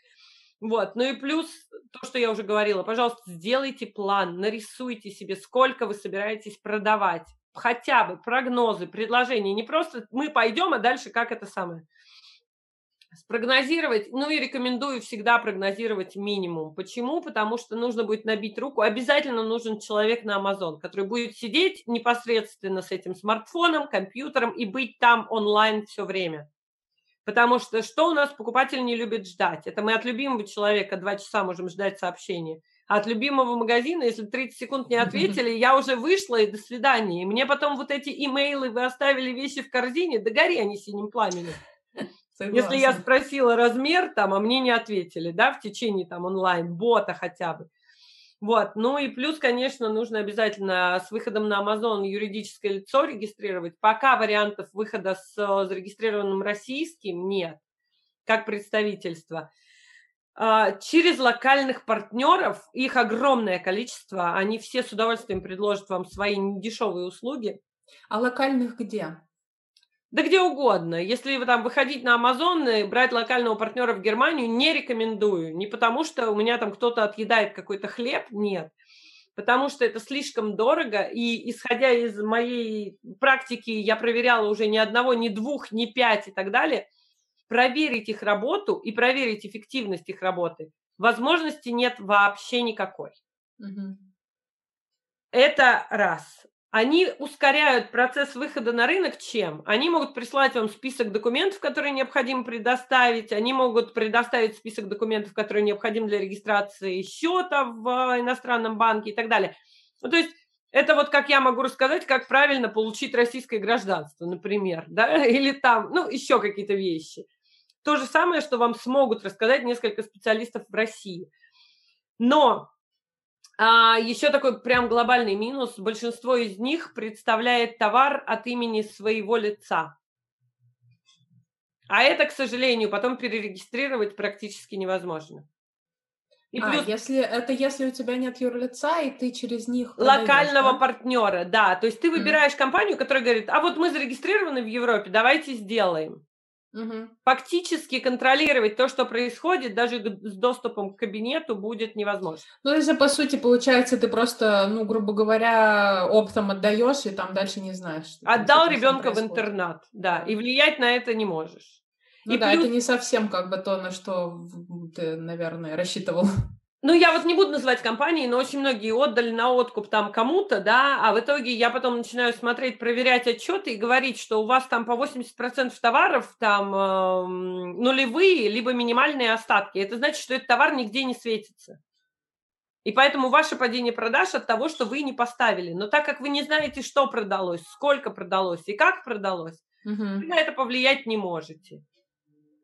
Вот, ну и плюс то, что я уже говорила, пожалуйста, сделайте план, нарисуйте себе, сколько вы собираетесь продавать, хотя бы прогнозы, предложения, не просто мы пойдем, а дальше как это самое. Спрогнозировать, ну и рекомендую всегда прогнозировать минимум. Почему? Потому что нужно будет набить руку. Обязательно нужен человек на Amazon, который будет сидеть непосредственно с этим смартфоном, компьютером и быть там онлайн все время. Потому что что у нас покупатель не любит ждать? Это мы от любимого человека два часа можем ждать сообщения. А от любимого магазина, если 30 секунд не ответили, я уже вышла и до свидания. И мне потом вот эти имейлы, вы оставили вещи в корзине, да гори они синим пламенем. Согласна. Если я спросила размер там, а мне не ответили, да, в течение там онлайн-бота хотя бы. Вот. Ну и плюс, конечно, нужно обязательно с выходом на Amazon юридическое лицо регистрировать. Пока вариантов выхода с зарегистрированным российским нет, как представительство. А, через локальных партнеров, их огромное количество, они все с удовольствием предложат вам свои недешевые услуги. А локальных где? Да где угодно. Если вы там выходить на Amazon и брать локального партнера в Германию, не рекомендую. Не потому, что у меня там кто-то отъедает какой-то хлеб, нет. Потому что это слишком дорого. И исходя из моей практики, я проверяла уже ни одного, ни двух, ни пять и так далее. Проверить их работу и проверить эффективность их работы. Возможности нет вообще никакой. Угу. Это раз. Они ускоряют процесс выхода на рынок чем? Они могут прислать вам список документов, которые необходимо предоставить, они могут предоставить список документов, которые необходимы для регистрации счета в иностранном банке и так далее. Ну, то есть это вот как я могу рассказать, как правильно получить российское гражданство, например, да, или там, ну, еще какие-то вещи. То же самое, что вам смогут рассказать несколько специалистов в России. Но а, еще такой прям глобальный минус. Большинство из них представляет товар от имени своего лица. А это, к сожалению, потом перерегистрировать практически невозможно. И а, плюс... если это если у тебя нет юрлица, и ты через них локального да? партнера, да. То есть ты выбираешь mm. компанию, которая говорит: а вот мы зарегистрированы в Европе, давайте сделаем. Угу. Фактически контролировать то, что происходит, даже с доступом к кабинету будет невозможно. Ну, если по сути получается, ты просто, ну, грубо говоря, оптом отдаешь и там дальше не знаешь. Отдал ребенка в интернат, да, и влиять на это не можешь. Ну и да, плюс... это не совсем как бы то, на что ты, наверное, рассчитывал. Ну, я вот не буду называть компании, но очень многие отдали на откуп там кому-то, да, а в итоге я потом начинаю смотреть, проверять отчеты и говорить, что у вас там по 80% товаров там э, нулевые, либо минимальные остатки. Это значит, что этот товар нигде не светится. И поэтому ваше падение продаж от того, что вы не поставили. Но так как вы не знаете, что продалось, сколько продалось и как продалось, угу. вы на это повлиять не можете.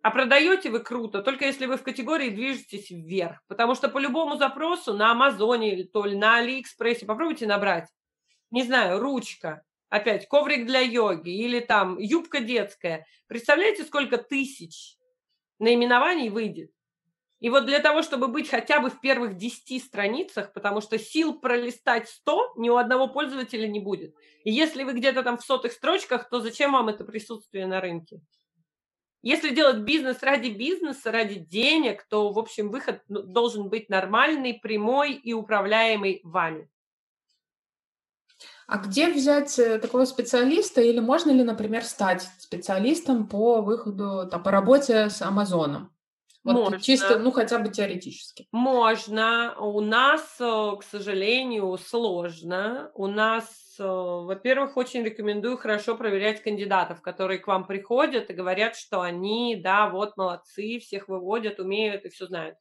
А продаете вы круто, только если вы в категории движетесь вверх. Потому что по любому запросу на Амазоне то ли на Алиэкспрессе попробуйте набрать, не знаю, ручка, опять коврик для йоги или там юбка детская. Представляете, сколько тысяч наименований выйдет? И вот для того, чтобы быть хотя бы в первых 10 страницах, потому что сил пролистать 100 ни у одного пользователя не будет. И если вы где-то там в сотых строчках, то зачем вам это присутствие на рынке? Если делать бизнес ради бизнеса, ради денег, то, в общем, выход ну, должен быть нормальный, прямой и управляемый вами. А где взять э, такого специалиста или можно ли, например, стать специалистом по выходу, там, по работе с Амазоном? Вот Можно. чисто, ну, хотя бы теоретически. Можно. У нас, э, к сожалению, сложно. У нас, э, во-первых, очень рекомендую хорошо проверять кандидатов, которые к вам приходят и говорят, что они, да, вот молодцы, всех выводят, умеют и все знают.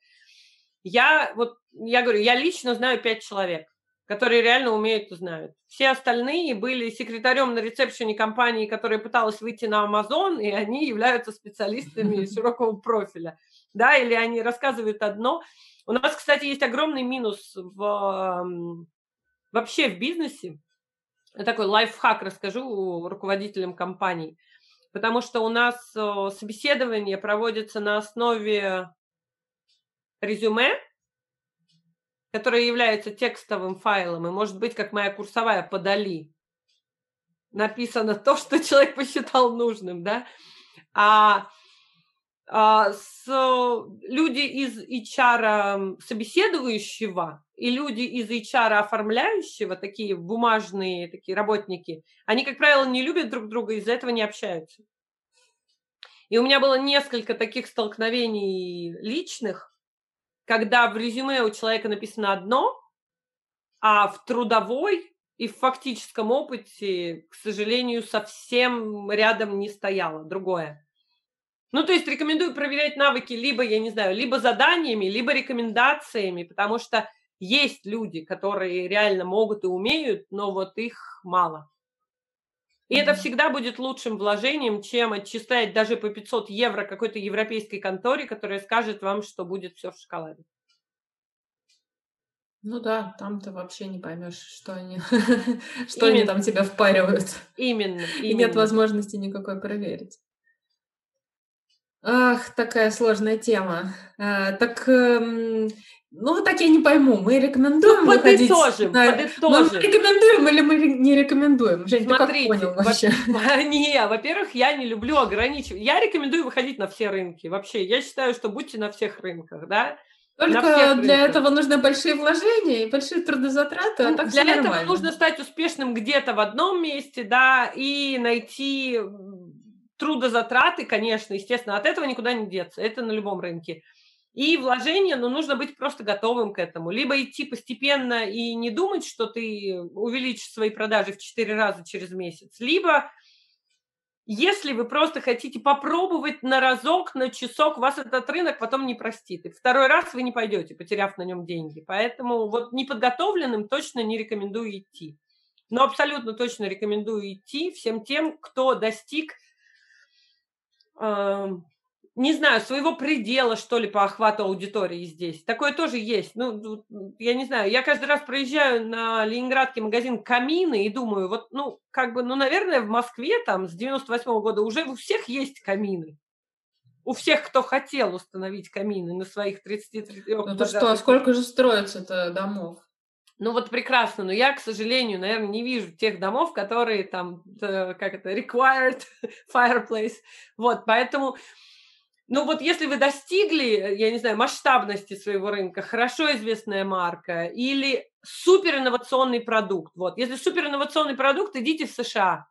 Я вот, я говорю, я лично знаю пять человек которые реально умеют и знают. Все остальные были секретарем на ресепшене компании, которая пыталась выйти на Amazon, и они являются специалистами широкого профиля да, или они рассказывают одно. У нас, кстати, есть огромный минус в, вообще в бизнесе. Такой лайфхак расскажу руководителям компаний. Потому что у нас собеседование проводится на основе резюме, которое является текстовым файлом, и может быть, как моя курсовая подали. Написано то, что человек посчитал нужным, да. А с люди из HR собеседующего и люди из HR оформляющего, такие бумажные такие работники, они, как правило, не любят друг друга, из-за этого не общаются. И у меня было несколько таких столкновений личных, когда в резюме у человека написано одно, а в трудовой и в фактическом опыте, к сожалению, совсем рядом не стояло другое. Ну, то есть рекомендую проверять навыки либо, я не знаю, либо заданиями, либо рекомендациями, потому что есть люди, которые реально могут и умеют, но вот их мало. И mm-hmm. это всегда будет лучшим вложением, чем отчислять даже по 500 евро какой-то европейской конторе, которая скажет вам, что будет все в шоколаде. Ну да, там ты вообще не поймешь, что они, что они там тебя впаривают. Именно, И нет возможности никакой проверить. Ах, такая сложная тема. А, так, эм, ну, так я не пойму. Мы рекомендуем ну, выходить... Подытожим, на... подытожим. Мы рекомендуем или мы не рекомендуем? Жень, Смотрите, ты как понял вообще? Во... Не, во-первых, я не люблю ограничивать. Я рекомендую выходить на все рынки. Вообще, я считаю, что будьте на всех рынках, да? Только для рынках. этого нужны большие вложения и большие трудозатраты, а ну, так Для этого нормально. нужно стать успешным где-то в одном месте, да, и найти трудозатраты, конечно, естественно, от этого никуда не деться, это на любом рынке. И вложения, но ну, нужно быть просто готовым к этому. Либо идти постепенно и не думать, что ты увеличишь свои продажи в 4 раза через месяц, либо если вы просто хотите попробовать на разок, на часок, вас этот рынок потом не простит. И второй раз вы не пойдете, потеряв на нем деньги. Поэтому вот неподготовленным точно не рекомендую идти. Но абсолютно точно рекомендую идти всем тем, кто достиг не знаю, своего предела, что ли, по охвату аудитории здесь. Такое тоже есть. Ну, я не знаю, я каждый раз проезжаю на ленинградский магазин «Камины» и думаю, вот, ну, как бы, ну, наверное, в Москве там с 98 -го года уже у всех есть камины. У всех, кто хотел установить камины на своих 33 Ну, то что, а сколько же строится-то домов? Ну вот прекрасно, но я, к сожалению, наверное, не вижу тех домов, которые там, э, как это, required fireplace. Вот, поэтому, ну вот если вы достигли, я не знаю, масштабности своего рынка, хорошо известная марка или суперинновационный продукт, вот, если суперинновационный продукт, идите в США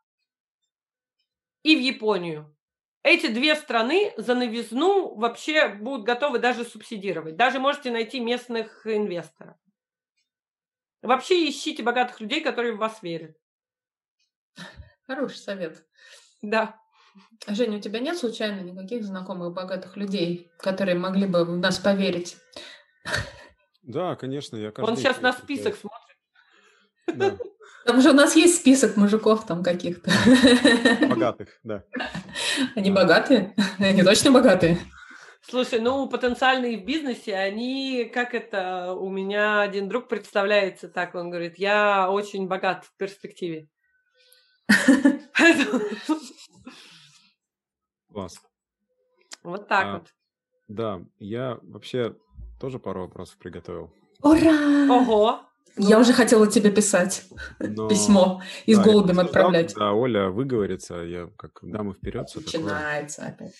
и в Японию. Эти две страны за новизну вообще будут готовы даже субсидировать. Даже можете найти местных инвесторов. Вообще ищите богатых людей, которые в вас верят. Хороший совет. Да. Женя, у тебя нет случайно никаких знакомых богатых людей, которые могли бы в нас поверить? Да, конечно, я каждый Он сейчас на список смотрит. Да. Там же у нас есть список мужиков там каких-то. Богатых, да. Они богатые? Они точно богатые? Слушай, ну, потенциальные в бизнесе, они, как это, у меня один друг представляется так, он говорит, я очень богат в перспективе. Класс. Вот так а, вот. Да, я вообще тоже пару вопросов приготовил. Ура! Ого! Я ну, уже хотела тебе писать но... письмо и с да, голубем отправлять. Да, Оля выговорится, я как дамы вперед. Начинается опять.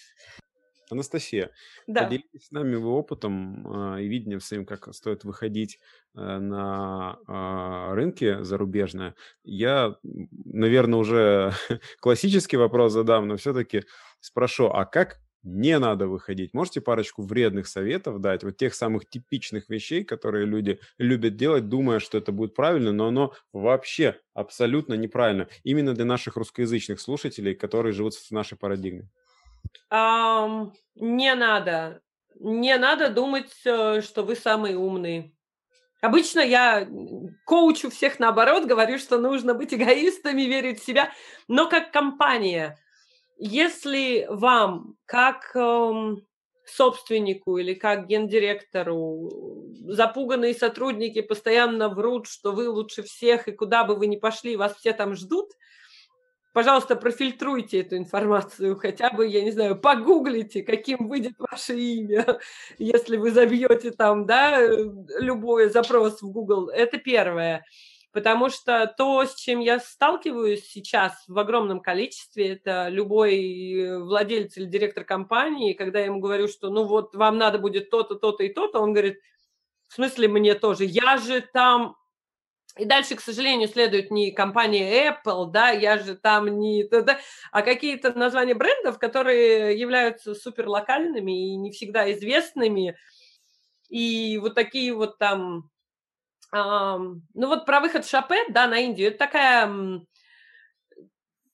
Анастасия, да. поделитесь с нами вы опытом э, и видением своим, как стоит выходить э, на э, рынки зарубежные. Я, наверное, уже классический вопрос задам, но все-таки спрошу, а как не надо выходить? Можете парочку вредных советов дать, вот тех самых типичных вещей, которые люди любят делать, думая, что это будет правильно, но оно вообще абсолютно неправильно. Именно для наших русскоязычных слушателей, которые живут в нашей парадигме. Um, не надо. Не надо думать, э, что вы самые умные. Обычно я коучу всех наоборот, говорю, что нужно быть эгоистами, верить в себя, но как компания. Если вам, как эм, собственнику или как гендиректору, запуганные сотрудники постоянно врут, что вы лучше всех, и куда бы вы ни пошли, вас все там ждут – пожалуйста, профильтруйте эту информацию, хотя бы, я не знаю, погуглите, каким выйдет ваше имя, если вы забьете там, да, любой запрос в Google. Это первое. Потому что то, с чем я сталкиваюсь сейчас в огромном количестве, это любой владелец или директор компании, когда я ему говорю, что ну вот вам надо будет то-то, то-то и то-то, он говорит, в смысле мне тоже, я же там и дальше, к сожалению, следует не компания Apple, да, я же там не... Да, а какие-то названия брендов, которые являются суперлокальными и не всегда известными. И вот такие вот там ну вот про выход Шапе, да, на Индию, это такая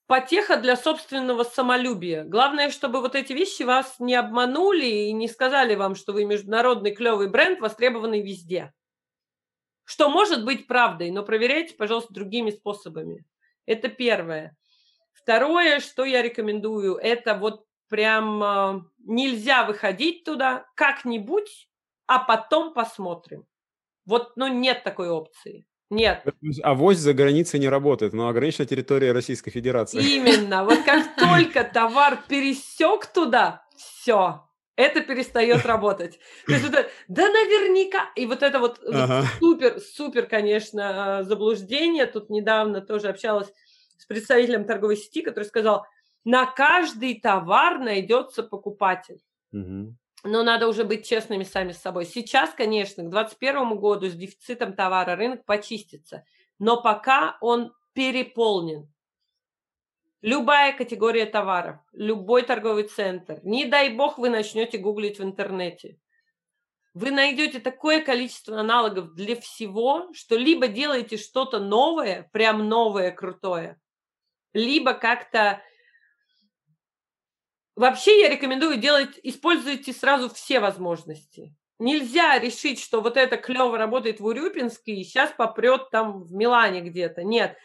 потеха для собственного самолюбия. Главное, чтобы вот эти вещи вас не обманули и не сказали вам, что вы международный клевый бренд, востребованный везде. Что может быть правдой, но проверяйте, пожалуйста, другими способами. Это первое. Второе, что я рекомендую, это вот прям а, нельзя выходить туда как-нибудь, а потом посмотрим. Вот, ну, нет такой опции. Нет. А вось за границей не работает, но ограничена территория Российской Федерации. Именно. Вот как только товар пересек туда, все, это перестает работать. То есть, вот да наверняка. И вот это вот, ага. супер, супер, конечно, а, заблуждение. Тут недавно тоже общалась с представителем торговой сети, который сказал, на каждый товар найдется покупатель. Угу но надо уже быть честными сами с собой. Сейчас, конечно, к 2021 году с дефицитом товара рынок почистится, но пока он переполнен. Любая категория товаров, любой торговый центр, не дай бог вы начнете гуглить в интернете. Вы найдете такое количество аналогов для всего, что либо делаете что-то новое, прям новое, крутое, либо как-то Вообще я рекомендую делать, используйте сразу все возможности. Нельзя решить, что вот это клево работает в Урюпинске и сейчас попрет там в Милане где-то. Нет.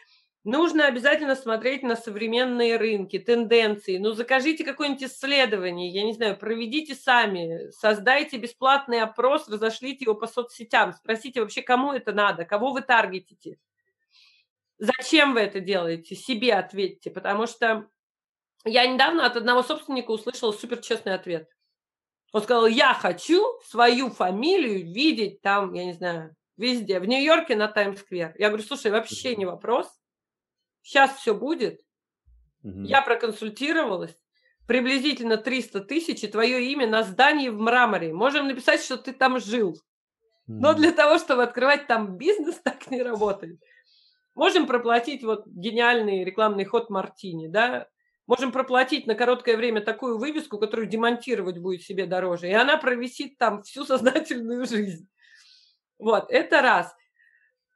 Нужно обязательно смотреть на современные рынки, тенденции. Ну, закажите какое-нибудь исследование, я не знаю, проведите сами, создайте бесплатный опрос, разошлите его по соцсетям, спросите вообще, кому это надо, кого вы таргетите. Зачем вы это делаете? Себе ответьте, потому что я недавно от одного собственника услышала супер честный ответ. Он сказал, я хочу свою фамилию видеть там, я не знаю, везде, в Нью-Йорке на Таймс-сквер. Я говорю, слушай, вообще не вопрос. Сейчас все будет. Угу. Я проконсультировалась. Приблизительно 300 тысяч и твое имя на здании в мраморе. Можем написать, что ты там жил. Но для того, чтобы открывать там бизнес, так не работает. Можем проплатить вот гениальный рекламный ход Мартини, да, Можем проплатить на короткое время такую вывеску, которую демонтировать будет себе дороже, и она провисит там всю сознательную жизнь. Вот, это раз.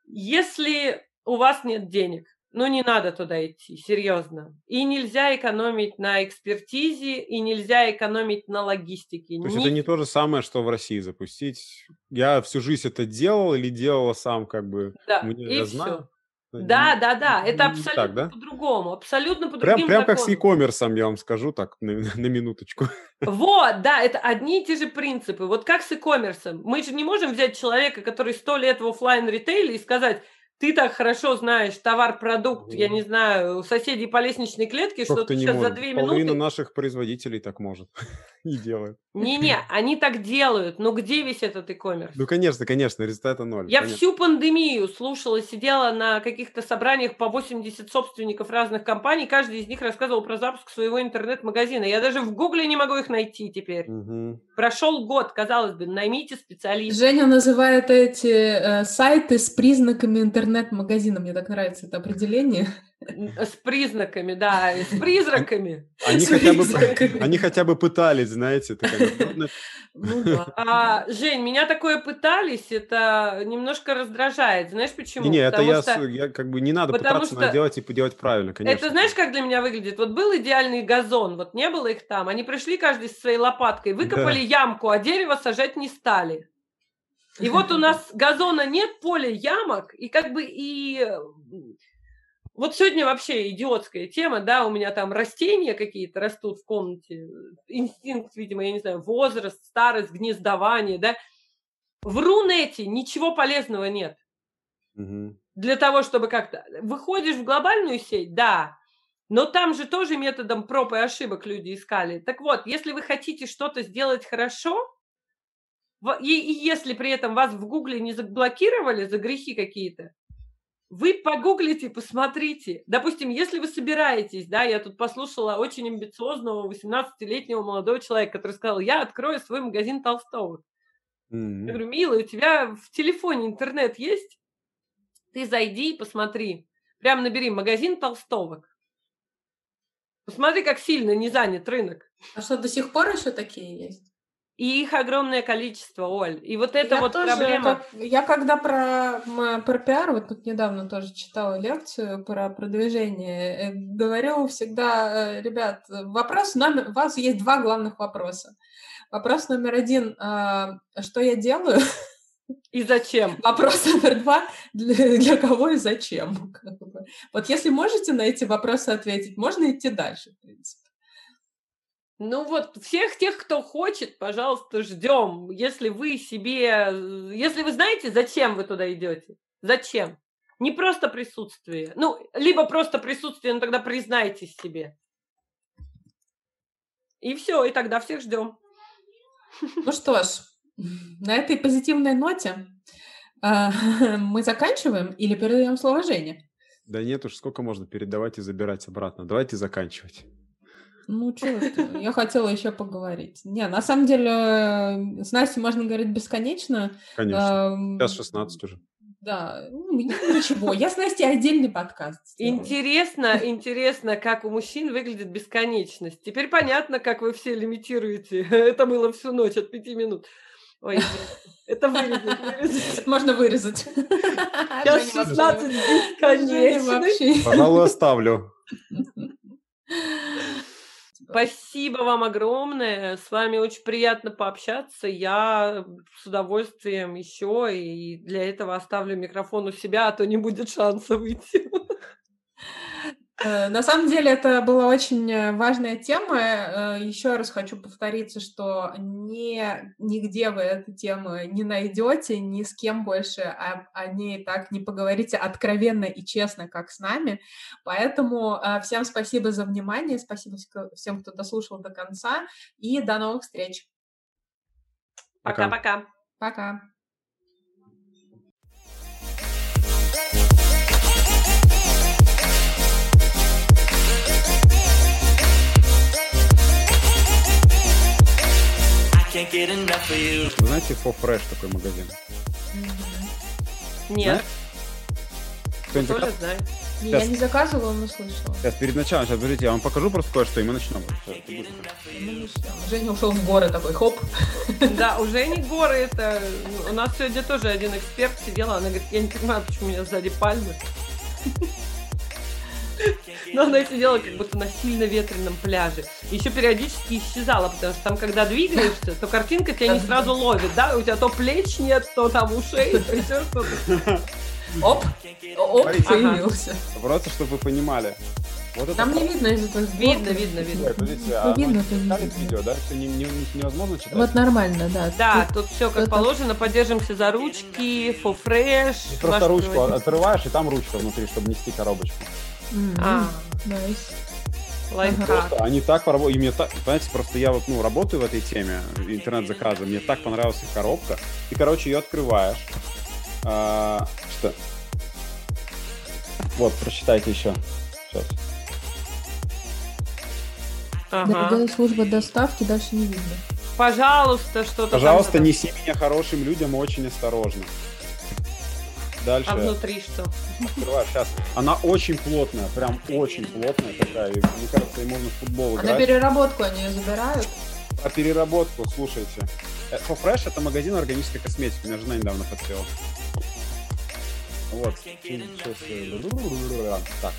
Если у вас нет денег, ну не надо туда идти, серьезно. И нельзя экономить на экспертизе, и нельзя экономить на логистике. То есть не... это не то же самое, что в России запустить. Я всю жизнь это делал или делала сам, как бы. Да, Мне, и я все. знаю. Да, да, да, это абсолютно так, да? по-другому, абсолютно по прям, другим Прям законам. как с e-commerce, я вам скажу так, на, на минуточку. Вот, да, это одни и те же принципы. Вот как с e-commerce. Мы же не можем взять человека, который сто лет в офлайн ритейле и сказать, ты так хорошо знаешь товар-продукт, я не знаю, у соседей по лестничной клетке, что ты сейчас за две минуты... Половина наших производителей так может и делает. Не-не, они так делают, но где весь этот e-commerce? Ну, конечно, конечно, результата ноль. Я всю пандемию слушала, сидела на каких-то собраниях по 80 собственников разных компаний, каждый из них рассказывал про запуск своего интернет-магазина. Я даже в гугле не могу их найти теперь. Прошел год, казалось бы, наймите специалиста. Женя называет эти э, сайты с признаками интернет интернет-магазина. Мне так нравится это определение. С признаками, да, с призраками. Они, с хотя, призраками. Бы, они хотя бы пытались, знаете. Ну, да. а, Жень, меня такое пытались, это немножко раздражает. Знаешь почему? Не, не это я, что, я как бы не надо пытаться что делать и делать правильно, конечно. Это знаешь, как для меня выглядит? Вот был идеальный газон, вот не было их там, они пришли каждый со своей лопаткой, выкопали да. ямку, а дерево сажать не стали. И вот у нас газона нет, поля ямок, и как бы и... Вот сегодня вообще идиотская тема, да, у меня там растения какие-то растут в комнате, инстинкт, видимо, я не знаю, возраст, старость, гнездование, да. В Рунете ничего полезного нет. Угу. Для того, чтобы как-то... Выходишь в глобальную сеть, да, но там же тоже методом проб и ошибок люди искали. Так вот, если вы хотите что-то сделать хорошо, и, и если при этом вас в Гугле не заблокировали за грехи какие-то, вы погуглите, посмотрите. Допустим, если вы собираетесь, да, я тут послушала очень амбициозного 18-летнего молодого человека, который сказал, я открою свой магазин толстовок. Mm-hmm. Я говорю, милый, у тебя в телефоне интернет есть? Ты зайди и посмотри. Прям набери магазин толстовок. Посмотри, как сильно не занят рынок. А что, до сих пор еще такие есть? И их огромное количество, Оль. И вот это я вот тоже, проблема. Как, я когда про, про пиар, вот тут недавно тоже читала лекцию про продвижение, э, говорю всегда, э, ребят, вопрос номер... У вас есть два главных вопроса. Вопрос номер один, а, что я делаю? И зачем? Вопрос номер два, для, для кого и зачем? Вот если можете на эти вопросы ответить, можно идти дальше, в принципе. Ну вот, всех тех, кто хочет, пожалуйста, ждем. Если вы себе... Если вы знаете, зачем вы туда идете? Зачем? Не просто присутствие. Ну, либо просто присутствие, но тогда признайтесь себе. И все, и тогда всех ждем. Ну что ж, на этой позитивной ноте а, мы заканчиваем или передаем слово Жене? Да нет уж, сколько можно передавать и забирать обратно. Давайте заканчивать. Ну, что я хотела еще поговорить. Не, на самом деле, э, с Настей можно говорить бесконечно. Конечно. Сейчас 16 уже. Да, ну, ничего, я с Настей отдельный подкаст. Сделаю. Интересно, интересно, как у мужчин выглядит бесконечность. Теперь понятно, как вы все лимитируете. Это было всю ночь от пяти минут. Ой, это вырезать, вырезать. Можно вырезать. Сейчас 16 бесконечный. Пожалуй, оставлю. Спасибо вам огромное. С вами очень приятно пообщаться. Я с удовольствием еще и для этого оставлю микрофон у себя, а то не будет шанса выйти. Э, на самом деле это была очень э, важная тема. Э, еще раз хочу повториться, что не, нигде вы эту тему не найдете, ни с кем больше о, о ней так не поговорите откровенно и честно, как с нами. Поэтому всем спасибо за внимание, спасибо всем, кто дослушал до конца, и до новых встреч. Пока-пока. Пока. Вы знаете For Fresh такой магазин? Нет. Кто-нибудь Тоже знает. Сейчас. Я не заказывала, но слышала. Сейчас, перед началом, сейчас, подождите, я вам покажу просто кое-что, и мы начнем. Женя ушел в горы такой, хоп. Да, у Жени горы это... У нас сегодня тоже один эксперт сидела, она говорит, я не понимаю, почему у меня сзади пальмы. Но она сидела как будто на сильно ветреном пляже. Еще периодически исчезала, потому что там, когда двигаешься, то картинка тебя не сразу ловит, да? У тебя то плеч нет, то там ушей, то еще что-то. Оп, оп, появился. Просто, чтобы вы понимали. Вот это Там не видно из этого Видно, видно, видно. Ой, подождите, а ну, видно, видно. видео, да? Все не, не, невозможно читать? Вот нормально, да. Да, тут, тут все как это... положено, поддержимся за ручки, fresh. Просто ручку открываешь, и там ручка внутри, чтобы нести коробочку. Mm-hmm. А, nice. Лайфхак. Они так поработали, и мне так, понимаете, просто я вот, ну, работаю в этой теме интернет-заказа, мне так понравилась их коробка. И, короче, ее открываешь. А, что? Вот, прочитайте еще. Сейчас. Ага. служба доставки, дальше не видно. Пожалуйста, что-то Пожалуйста, там... неси меня хорошим людям очень осторожно. Дальше. А внутри что? Открываю, сейчас. Она очень плотная, прям очень плотная такая. мне кажется, ей можно в футбол играть. А на переработку они ее забирают? Про переработку, слушайте. For э, Fresh это магазин органической косметики. Меня жена недавно подсела. Вот. Так.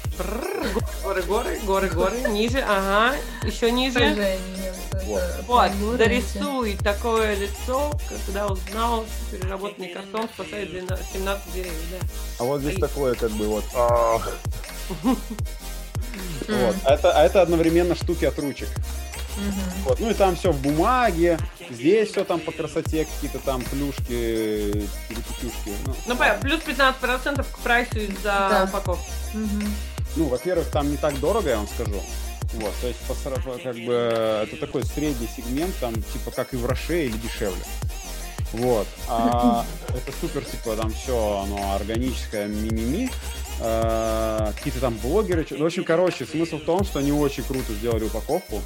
Горы, горы, горы, горы. Ниже, ага. Еще ниже. Вот. вот. Дорисуй такое лицо, когда узнал, что переработанный картон спасает 17 деревьев. Да. А вот здесь такое, как бы, вот. Вот. А это, а это одновременно штуки от ручек. Угу. Вот, ну и там все в бумаге, здесь все там по красоте, какие-то там плюшки, перекупюшки. Ну, ну понятно, плюс 15% к прайсу из-за да. упаковки. Угу. Ну, во-первых, там не так дорого, я вам скажу. Вот, то есть, как бы, это такой средний сегмент, там, типа, как и в Роше или дешевле. Вот. А это супер, типа, там все, оно органическое, мимими. э, какие-то там блогеры. Ну, в общем, короче, смысл в том, что они очень круто сделали упаковку.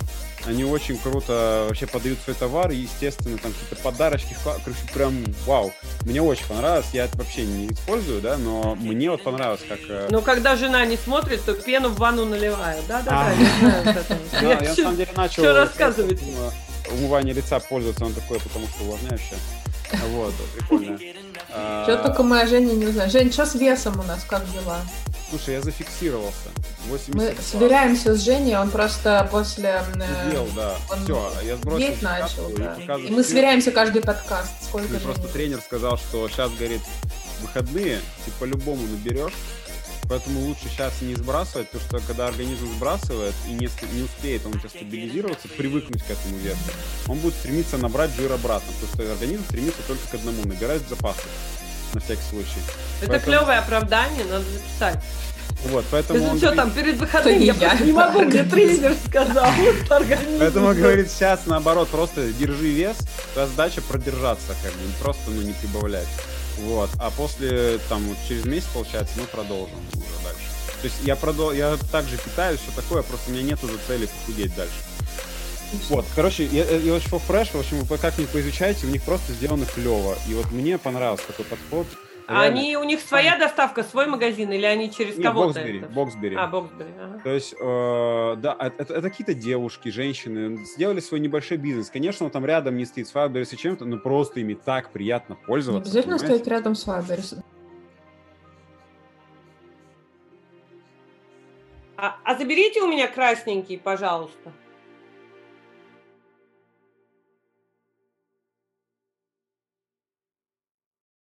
Они очень круто вообще подают свой товар. И, естественно, там какие-то подарочки. Короче, прям вау. Мне очень понравилось. Я это вообще не использую, да, но мне вот понравилось, как... Э... Ну, когда жена не смотрит, то пену в ванну наливаю. Да-да-да, я знаю Я на самом деле начал... Что рассказывать? Умывание лица пользоваться, он такое, потому что увлажняющее. Вот, прикольно. Что только моя Женя не узнает. Жень, что с весом у нас, как дела? Слушай, я зафиксировался. 80 Мы сверяемся с Женей, он просто после... Сделал, да. Он Все, я сбросил. Начал, да. И, и мы сверяемся каждый подкаст. Сколько Мне просто тренер сказал, что сейчас, говорит, выходные, ты по-любому наберешь, Поэтому лучше сейчас не сбрасывать, потому что когда организм сбрасывает и не, не успеет он у тебя стабилизироваться, привыкнуть к этому весу, он будет стремиться набрать жир обратно. Потому что организм стремится только к одному, набирать запасы на всякий случай. Это поэтому... клевое оправдание, надо записать. Вот, поэтому Если он что, говорит... там перед выходными я, я не могу, мне тренер сказал. Поэтому говорит, сейчас наоборот, просто держи вес, твоя задача продержаться, как бы, просто ну, не прибавлять. Вот. А после, там, вот через месяц, получается, мы продолжим уже дальше. То есть я, продол... я также питаюсь, все такое, просто у меня нет уже цели похудеть дальше. Вот, короче, я, я очень Fresh, в общем, вы как-нибудь поизучайте, у них просто сделано клево. И вот мне понравился такой подход. А они, у них своя доставка, свой магазин, или они через кого-то? Боксбери, это? Боксбери. А, Боксбери, ага. То есть, э, да, это, это, это какие-то девушки, женщины, сделали свой небольшой бизнес. Конечно, он там рядом не стоит с Wildberries и чем-то, но просто ими так приятно пользоваться. Не обязательно стоять рядом с Wildberries. А, а заберите у меня красненький, пожалуйста.